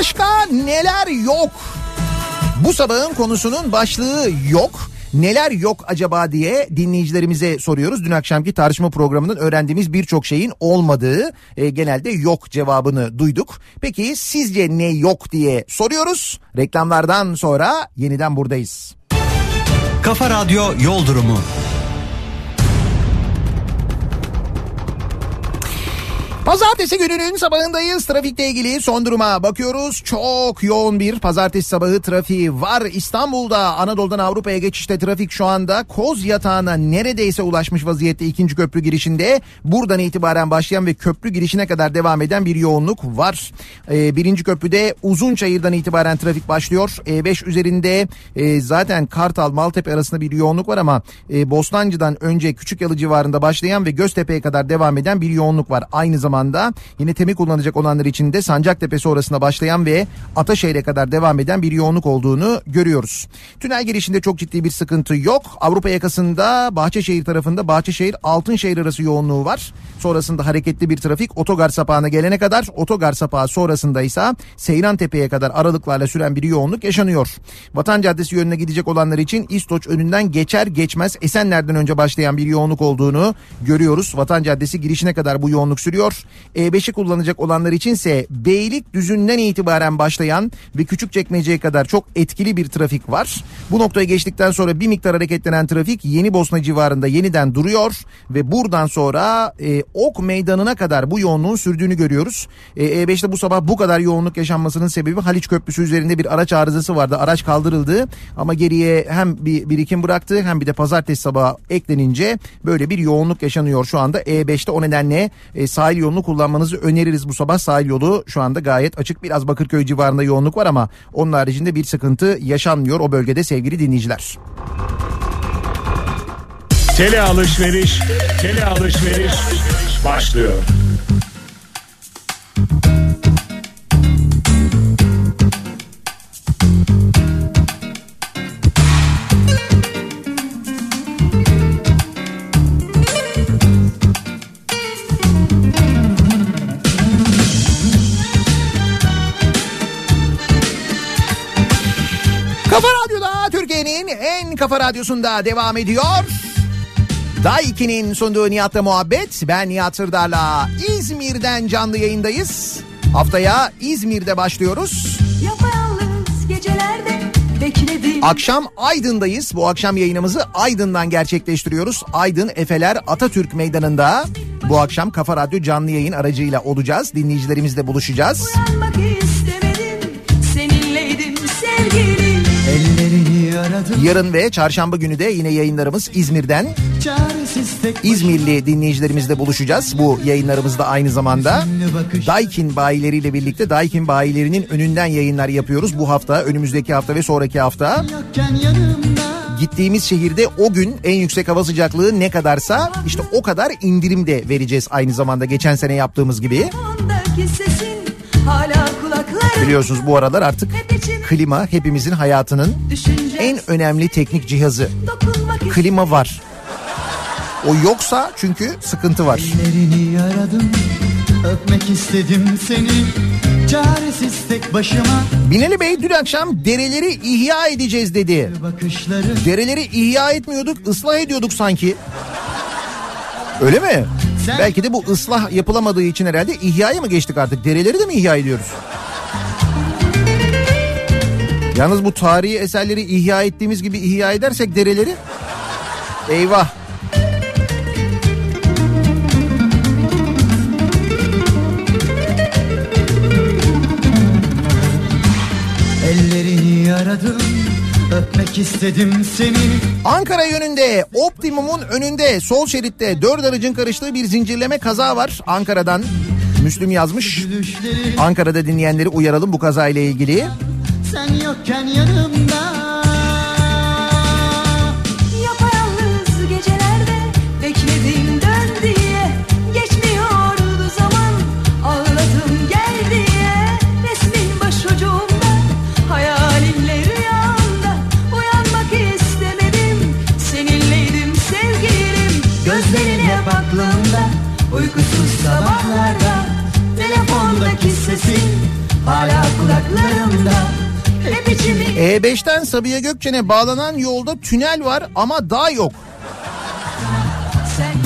Başka neler yok? Bu sabahın konusunun başlığı yok. Neler yok acaba diye dinleyicilerimize soruyoruz. Dün akşamki tartışma programının öğrendiğimiz birçok şeyin olmadığı e, genelde yok cevabını duyduk. Peki sizce ne yok diye soruyoruz. Reklamlardan sonra yeniden buradayız. Kafa Radyo Yol Durumu. Pazartesi gününün sabahındayız. Trafikle ilgili son duruma bakıyoruz. Çok yoğun bir pazartesi sabahı trafiği var. İstanbul'da Anadolu'dan Avrupa'ya geçişte trafik şu anda Koz Yatağı'na neredeyse ulaşmış vaziyette ikinci köprü girişinde. Buradan itibaren başlayan ve köprü girişine kadar devam eden bir yoğunluk var. Ee, birinci köprüde Uzunçayır'dan itibaren trafik başlıyor. E5 üzerinde e, zaten Kartal Maltepe arasında bir yoğunluk var ama e, Bostancı'dan önce Küçükyalı civarında başlayan ve Göztepe'ye kadar devam eden bir yoğunluk var. Aynı zamanda yine temi kullanacak olanlar için de Sancaktepe sonrasında başlayan ve Ataşehir'e kadar devam eden bir yoğunluk olduğunu görüyoruz. Tünel girişinde çok ciddi bir sıkıntı yok. Avrupa yakasında Bahçeşehir tarafında Bahçeşehir Altınşehir arası yoğunluğu var. Sonrasında hareketli bir trafik otogar sapağına gelene kadar otogar sapağı sonrasında ise Seyran Tepe'ye kadar aralıklarla süren bir yoğunluk yaşanıyor. Vatan Caddesi yönüne gidecek olanlar için İstoç önünden geçer geçmez Esenler'den önce başlayan bir yoğunluk olduğunu görüyoruz. Vatan Caddesi girişine kadar bu yoğunluk sürüyor. E5'i kullanacak olanlar içinse Beylikdüzü'nden itibaren başlayan ve Küçükçekmece'ye kadar çok etkili bir trafik var. Bu noktaya geçtikten sonra bir miktar hareketlenen trafik Yeni Bosna civarında yeniden duruyor ve buradan sonra e, Ok Meydanı'na kadar bu yoğunluğun sürdüğünü görüyoruz. E, E5'te bu sabah bu kadar yoğunluk yaşanmasının sebebi Haliç Köprüsü üzerinde bir araç arızası vardı. Araç kaldırıldı ama geriye hem bir birikim bıraktı hem bir de pazartesi sabahı eklenince böyle bir yoğunluk yaşanıyor şu anda E5'te. O nedenle e, sahil yolunu kullanmanızı öneririz bu sabah. Sahil yolu şu anda gayet açık. Biraz Bakırköy civarında yoğunluk var ama onun haricinde bir sıkıntı yaşanmıyor o bölgede sevgili dinleyiciler. Tele alışveriş, tele alışveriş başlıyor. Kafa Radyo'da Türkiye'nin en kafa radyosunda devam ediyor. Day 2'nin sunduğu Nihat'la muhabbet. Ben Nihat Sırdar'la İzmir'den canlı yayındayız. Haftaya İzmir'de başlıyoruz. Akşam Aydın'dayız. Bu akşam yayınımızı Aydın'dan gerçekleştiriyoruz. Aydın Efeler Atatürk Meydanı'nda bu akşam Kafa Radyo canlı yayın aracıyla olacağız. Dinleyicilerimizle buluşacağız. Uyanmak Yarın ve çarşamba günü de yine yayınlarımız İzmir'den. İzmirli dinleyicilerimizle buluşacağız. Bu yayınlarımızda aynı zamanda Daikin bayileriyle birlikte Daikin bayilerinin önünden yayınlar yapıyoruz. Bu hafta, önümüzdeki hafta ve sonraki hafta. Gittiğimiz şehirde o gün en yüksek hava sıcaklığı ne kadarsa işte o kadar indirim de vereceğiz aynı zamanda geçen sene yaptığımız gibi. Hala Biliyorsunuz bu aralar artık klima hepimizin hayatının en önemli teknik cihazı. Klima var. O yoksa çünkü sıkıntı var. Ellerini aradım öpmek istedim seni çaresiz tek başıma Binali Bey dün akşam dereleri ihya edeceğiz dedi. bakışları Dereleri ihya etmiyorduk, ıslah ediyorduk sanki. Öyle mi? Belki de bu ıslah yapılamadığı için herhalde ihyaya mı geçtik artık? Dereleri de mi ihya ediyoruz? Yalnız bu tarihi eserleri ihya ettiğimiz gibi ihya edersek dereleri eyvah. ellerini aradım öpmek istedim seni Ankara yönünde Optimum'un önünde sol şeritte dört aracın karıştığı bir zincirleme kaza var Ankara'dan. Müslüm yazmış. Ankara'da dinleyenleri uyaralım bu kazayla ilgili. Sen yokken yanımda. Yapayalnız gecelerde bekledim dön diye. Geçmiyordu zaman ağladım gel diye. Resmin başucumda hayalinle rüyamda. Uyanmak istemedim seninleydim sevgilim. Gözlerin hep aklımda uykusuz sabahlarda Telefondaki sesin hala kulaklarımda E5'ten Sabiha Gökçen'e bağlanan yolda tünel var ama dağ yok.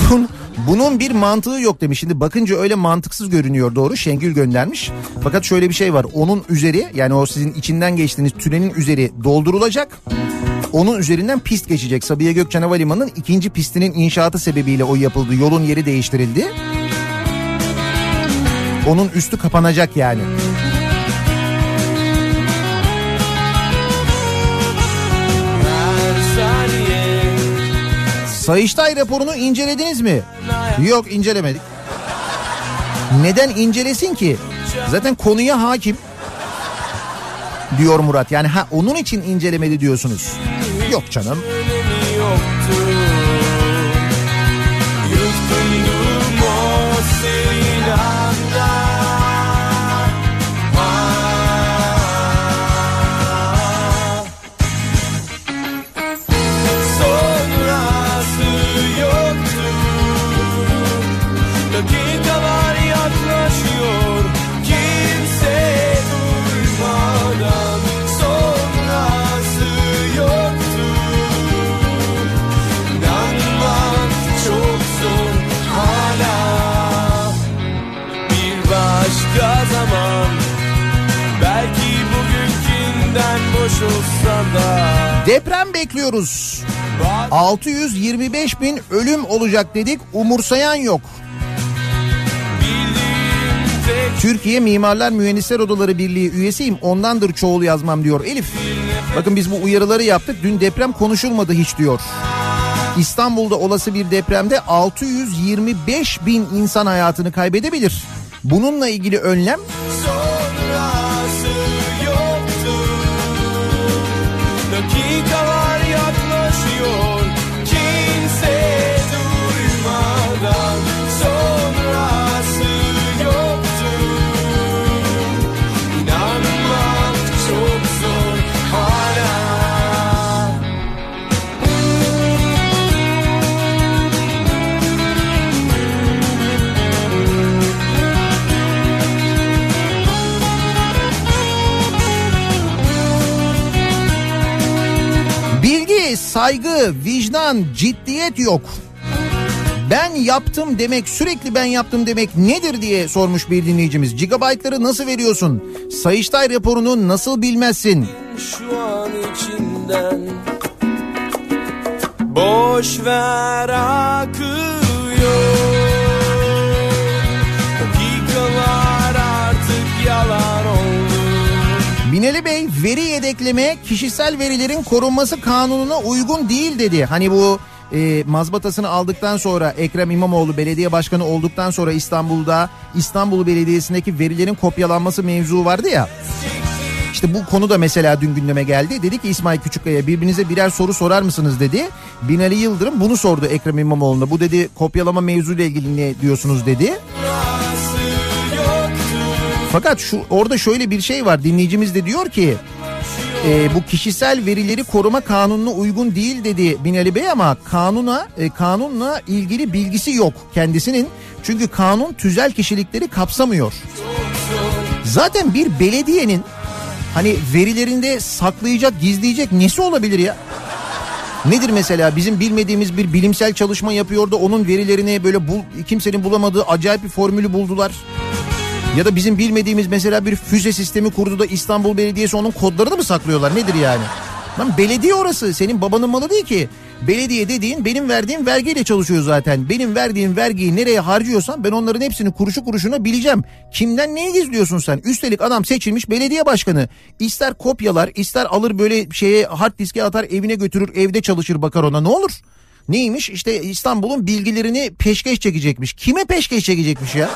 Bun- Bunun bir mantığı yok demiş. Şimdi bakınca öyle mantıksız görünüyor doğru. Şengül göndermiş. Fakat şöyle bir şey var. Onun üzeri yani o sizin içinden geçtiğiniz tünelin üzeri doldurulacak. Onun üzerinden pist geçecek. Sabiha Gökçen Havalimanı'nın ikinci pistinin inşaatı sebebiyle o yapıldı. Yolun yeri değiştirildi. Onun üstü kapanacak yani. Sayıştay raporunu incelediniz mi? Yok incelemedik. Neden incelesin ki? Zaten konuya hakim. Diyor Murat. Yani ha onun için incelemedi diyorsunuz. Yok canım. Bekliyoruz. 625 bin ölüm olacak dedik umursayan yok. Türkiye Mimarlar Mühendisler Odaları Birliği üyesiyim ondandır çoğul yazmam diyor Elif. Bakın biz bu uyarıları yaptık dün deprem konuşulmadı hiç diyor. İstanbul'da olası bir depremde 625 bin insan hayatını kaybedebilir. Bununla ilgili önlem saygı, vicdan, ciddiyet yok. Ben yaptım demek, sürekli ben yaptım demek nedir diye sormuş bir dinleyicimiz. Gigabaytları nasıl veriyorsun? Sayıştay raporunu nasıl bilmezsin? şu an içinden Boş ver akıyor Binali Bey veri yedekleme kişisel verilerin korunması kanununa uygun değil dedi. Hani bu e, mazbatasını aldıktan sonra Ekrem İmamoğlu belediye başkanı olduktan sonra İstanbul'da İstanbul Belediyesi'ndeki verilerin kopyalanması mevzu vardı ya. İşte bu konu da mesela dün gündeme geldi. Dedi ki İsmail Küçükkaya birbirinize birer soru sorar mısınız dedi. Binali Yıldırım bunu sordu Ekrem İmamoğlu'na. Bu dedi kopyalama mevzuyla ilgili ne diyorsunuz dedi. Fakat şu orada şöyle bir şey var dinleyicimiz de diyor ki e, bu kişisel verileri koruma kanununa uygun değil dedi Binali Bey ama kanuna e, kanunla ilgili bilgisi yok kendisinin. Çünkü kanun tüzel kişilikleri kapsamıyor. Zaten bir belediyenin hani verilerinde saklayacak, gizleyecek nesi olabilir ya? Nedir mesela bizim bilmediğimiz bir bilimsel çalışma yapıyor da onun verilerini böyle bul, kimsenin bulamadığı acayip bir formülü buldular. Ya da bizim bilmediğimiz mesela bir füze sistemi kurdu da İstanbul Belediyesi onun kodlarını mı saklıyorlar nedir yani? Lan belediye orası senin babanın malı değil ki. Belediye dediğin benim verdiğim vergiyle çalışıyor zaten. Benim verdiğim vergiyi nereye harcıyorsam ben onların hepsini kuruşu kuruşuna bileceğim. Kimden neyi gizliyorsun sen? Üstelik adam seçilmiş belediye başkanı. İster kopyalar ister alır böyle şeye hard diske atar evine götürür evde çalışır bakar ona ne olur? Neymiş işte İstanbul'un bilgilerini peşkeş çekecekmiş. Kime peşkeş çekecekmiş ya?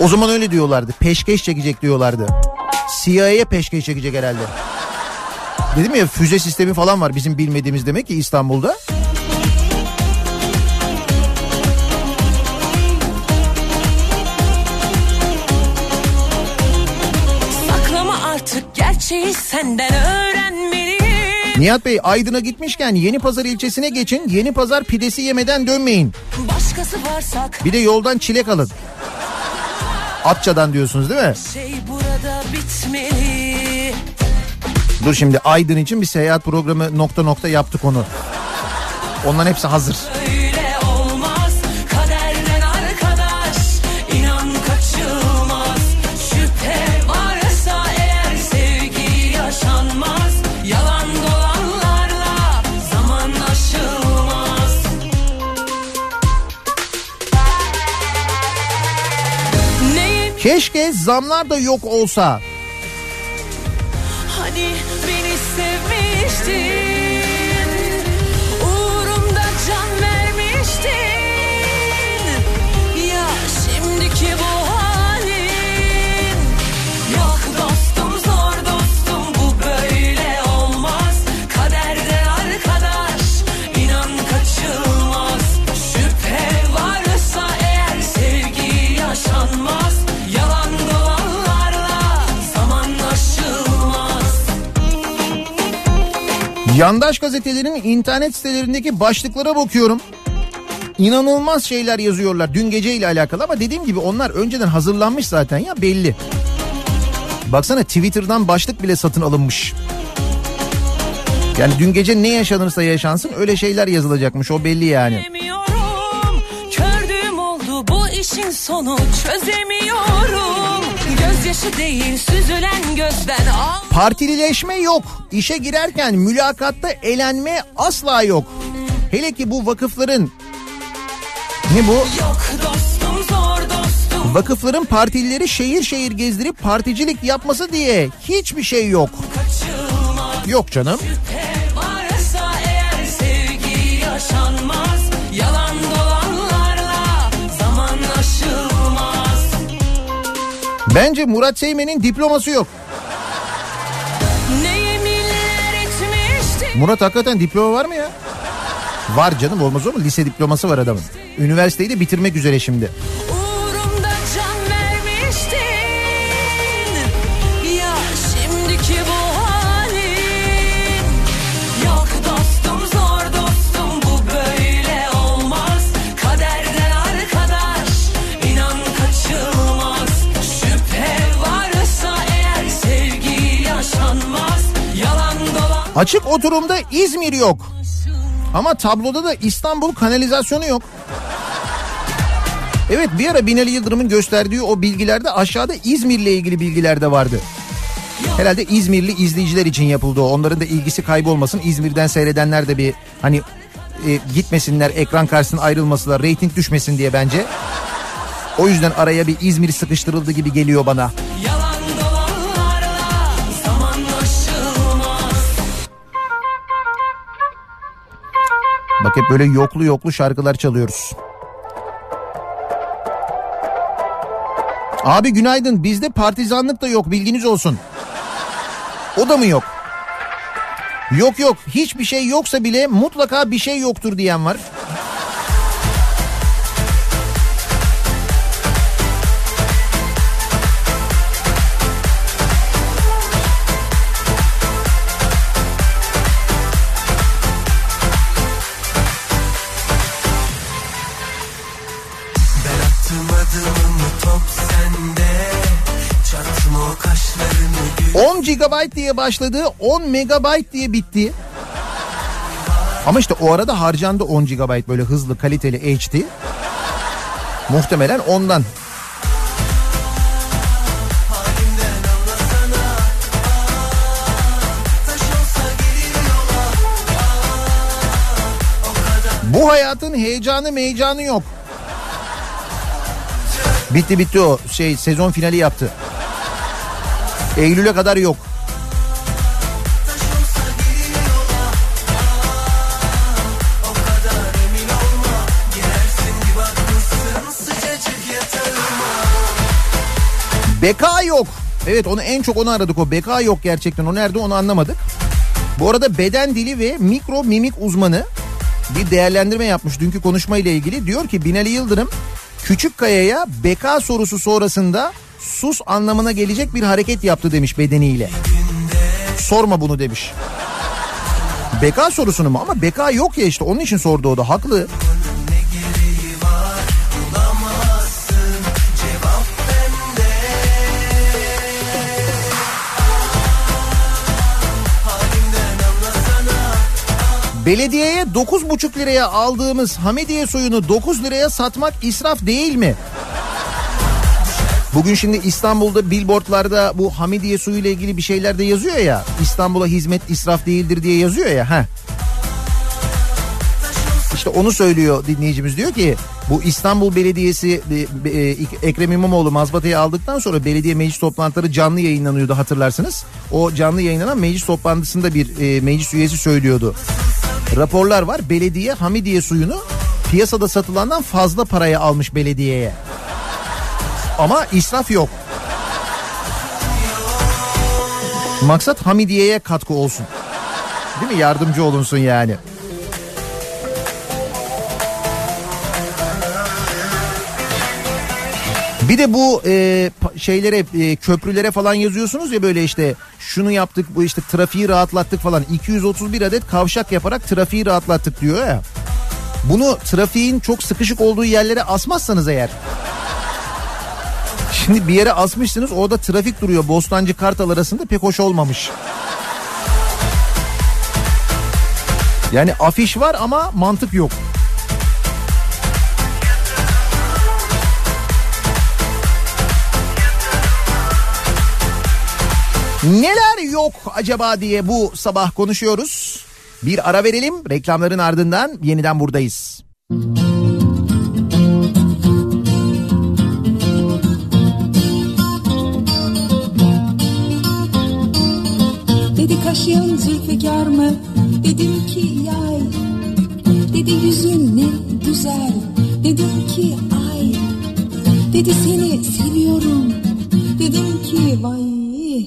O zaman öyle diyorlardı. Peşkeş çekecek diyorlardı. CIA'ya peşkeş çekecek herhalde. Dedim ya füze sistemi falan var bizim bilmediğimiz demek ki İstanbul'da. Saklama artık gerçeği senden öğrenmeliyim. Nihat Bey Aydın'a gitmişken Yeni Pazar ilçesine geçin. Yeni Pazar pidesi yemeden dönmeyin. Bir de yoldan çilek alın. Atça'dan diyorsunuz değil mi? şey burada bitmeli. Dur şimdi Aydın için bir seyahat programı nokta nokta yaptık onu. Onların hepsi hazır. Öyle Keşke zamlar da yok olsa. hani beni sevmiştin Yandaş gazetelerin internet sitelerindeki başlıklara bakıyorum. İnanılmaz şeyler yazıyorlar dün gece ile alakalı ama dediğim gibi onlar önceden hazırlanmış zaten ya belli. Baksana Twitter'dan başlık bile satın alınmış. Yani dün gece ne yaşanırsa yaşansın öyle şeyler yazılacakmış o belli yani. Kördüğüm oldu bu işin sonu çözemiyorum. Gözyaşı değil süzülen gözden al. Partilileşme yok. İşe girerken mülakatta elenme asla yok. Hele ki bu vakıfların ne bu? Yok dostum zor dostum. Vakıfların partilileri şehir şehir gezdirip particilik yapması diye hiçbir şey yok. Kaçılmaz. Yok canım. Şüphe Bence Murat Seymen'in diploması yok. Murat hakikaten diploma var mı ya? Var canım olmaz olur mu? Lise diploması var adamın. Üniversiteyi de bitirmek üzere şimdi. Açık oturumda İzmir yok. Ama tabloda da İstanbul kanalizasyonu yok. Evet bir ara Binali Yıldırım'ın gösterdiği o bilgilerde aşağıda İzmir'le ilgili bilgiler de vardı. Herhalde İzmirli izleyiciler için yapıldı o. Onların da ilgisi kaybolmasın. İzmir'den seyredenler de bir hani e, gitmesinler ekran karşısına ayrılmasınlar. Rating düşmesin diye bence. O yüzden araya bir İzmir sıkıştırıldı gibi geliyor bana. Bak hep böyle yoklu yoklu şarkılar çalıyoruz. Abi günaydın bizde partizanlık da yok bilginiz olsun. O da mı yok? Yok yok hiçbir şey yoksa bile mutlaka bir şey yoktur diyen var. GB diye başladı 10 MB diye bitti. Ama işte o arada harcandı 10 GB böyle hızlı kaliteli HD. Muhtemelen ondan. Bu hayatın heyecanı meyecanı yok. Bitti bitti o şey sezon finali yaptı. Eylül'e kadar yok. Beka yok. Evet onu en çok onu aradık o. Beka yok gerçekten. O nerede onu anlamadık. Bu arada beden dili ve mikro mimik uzmanı bir değerlendirme yapmış dünkü konuşmayla ilgili. Diyor ki Binali Yıldırım Küçük Kaya'ya beka sorusu sonrasında sus anlamına gelecek bir hareket yaptı demiş bedeniyle. Sorma bunu demiş. Beka sorusunu mu? Ama beka yok ya işte onun için sordu o da haklı. Belediyeye 9,5 liraya aldığımız Hamidiye suyunu 9 liraya satmak israf değil mi? Bugün şimdi İstanbul'da billboardlarda bu Hamidiye suyu ile ilgili bir şeyler de yazıyor ya. İstanbul'a hizmet israf değildir diye yazıyor ya. Heh. İşte onu söylüyor dinleyicimiz diyor ki bu İstanbul Belediyesi e, e, Ekrem İmamoğlu mazbatayı aldıktan sonra belediye meclis toplantıları canlı yayınlanıyordu hatırlarsınız. O canlı yayınlanan meclis toplantısında bir e, meclis üyesi söylüyordu. Raporlar var belediye Hamidiye suyunu piyasada satılandan fazla paraya almış belediyeye. Ama israf yok. Maksat Hamidiye'ye katkı olsun. Değil mi? Yardımcı olunsun yani. Bir de bu e, şeylere e, köprülere falan yazıyorsunuz ya böyle işte şunu yaptık bu işte trafiği rahatlattık falan 231 adet kavşak yaparak trafiği rahatlattık diyor ya. Bunu trafiğin çok sıkışık olduğu yerlere asmazsanız eğer Şimdi bir yere asmışsınız orada trafik duruyor Bostancı Kartal arasında pek hoş olmamış. Yani afiş var ama mantık yok. Neler yok acaba diye bu sabah konuşuyoruz. Bir ara verelim reklamların ardından yeniden buradayız. Dedi kaşın zülfikar mı? Dedim ki yay. Dedi yüzün ne güzel. Dedim ki ay. Dedi seni seviyorum. Dedim ki vay.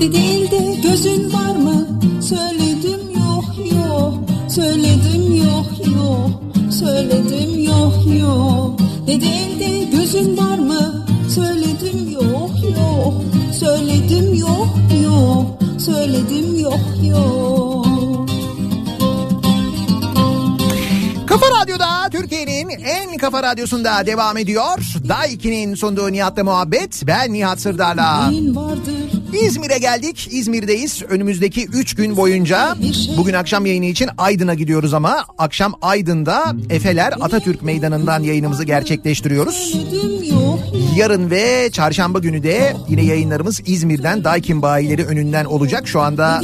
Dedi elde gözün var mı? Söyledim yok yok. Söyledim yok yok. Söyledim yok yok. Dedi elde gözün var mı? Söyledim yok yok. Söyledim yok yok. Söyledim yok yok. Kafa Radyo'da Türkiye'nin en kafa radyosunda devam ediyor. Daiki'nin sunduğu Nihat'la muhabbet. Ben Nihat Sırdar'la. Neyin vardır? İzmir'e geldik. İzmir'deyiz. Önümüzdeki 3 gün boyunca bugün akşam yayını için Aydın'a gidiyoruz ama akşam Aydın'da Efeler Atatürk Meydanı'ndan yayınımızı gerçekleştiriyoruz. Yarın ve çarşamba günü de yine yayınlarımız İzmir'den Daikin bayileri önünden olacak. Şu anda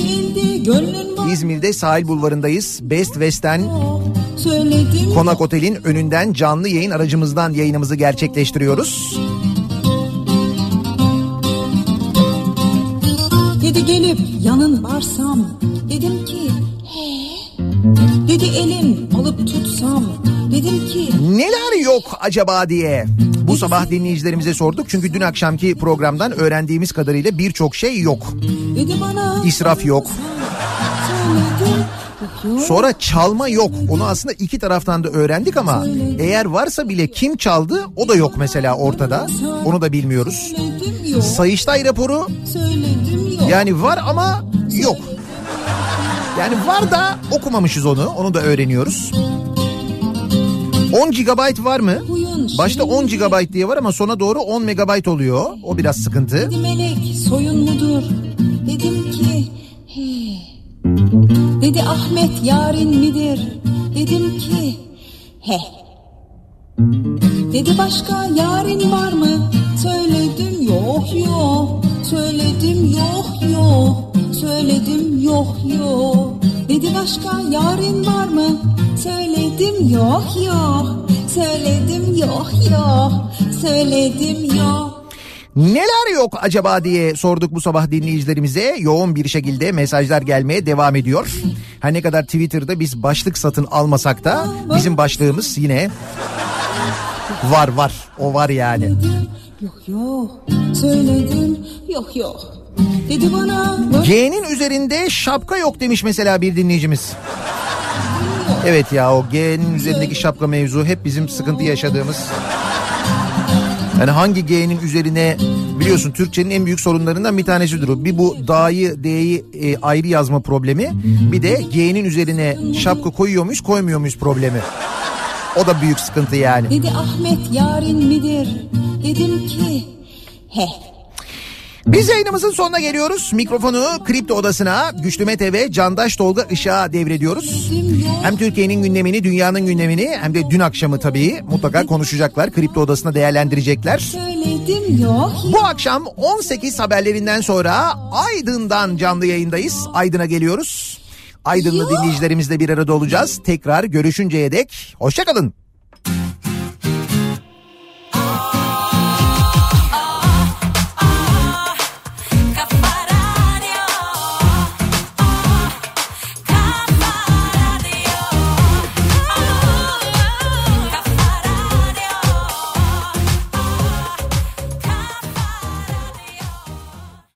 İzmir'de sahil bulvarındayız. Best West'ten Konak Otel'in önünden canlı yayın aracımızdan yayınımızı gerçekleştiriyoruz. Yok acaba diye bu sabah dinleyicilerimize sorduk. Çünkü dün akşamki programdan öğrendiğimiz kadarıyla birçok şey yok. İsraf yok. Sonra çalma yok. Onu aslında iki taraftan da öğrendik ama eğer varsa bile kim çaldı o da yok mesela ortada. Onu da bilmiyoruz. Sayıştay raporu yani var ama yok. Yani var da okumamışız onu. Onu da öğreniyoruz. 10 GB var mı? Başta 10 GB diye var ama sona doğru 10 MB oluyor. O biraz sıkıntı. Dedi melek soyun mudur? Dedim ki he. Dedi Ahmet yarın midir? Dedim ki he. Dedi başka yarın var mı? Söyledim yok yok. Söyledim yok yok söyledim yok yok Dedi başka yarın var mı söyledim yok yok söyledim yok yok söyledim yok Neler yok acaba diye sorduk bu sabah dinleyicilerimize. Yoğun bir şekilde mesajlar gelmeye devam ediyor. Her ne kadar Twitter'da biz başlık satın almasak da bizim başlığımız yine var var. O var yani. Yok yok söyledim yok yok dedi bana G'nin üzerinde şapka yok demiş mesela bir dinleyicimiz. Evet ya o G'nin üzerindeki şapka mevzu hep bizim sıkıntı yaşadığımız. Yani hangi G'nin üzerine biliyorsun Türkçenin en büyük sorunlarından bir tanesidir o. Bir bu da'yı D'yi e, ayrı yazma problemi. Bir de G'nin üzerine şapka koyuyor muyuz koymuyor muyuz problemi. O da büyük sıkıntı yani. Dedi Ahmet yarın midir dedim ki he Biz yayınımızın sonuna geliyoruz. Mikrofonu Kripto Odası'na Güçlü Mete ve Candaş Tolga Işık'a devrediyoruz. Hem Türkiye'nin gündemini, dünyanın gündemini hem de dün akşamı tabii mutlaka konuşacaklar. Kripto Odası'na değerlendirecekler. Bu akşam 18 haberlerinden sonra Aydın'dan canlı yayındayız. Aydın'a geliyoruz. Aydınlı dinleyicilerimizle bir arada olacağız. Tekrar görüşünceye dek hoşçakalın.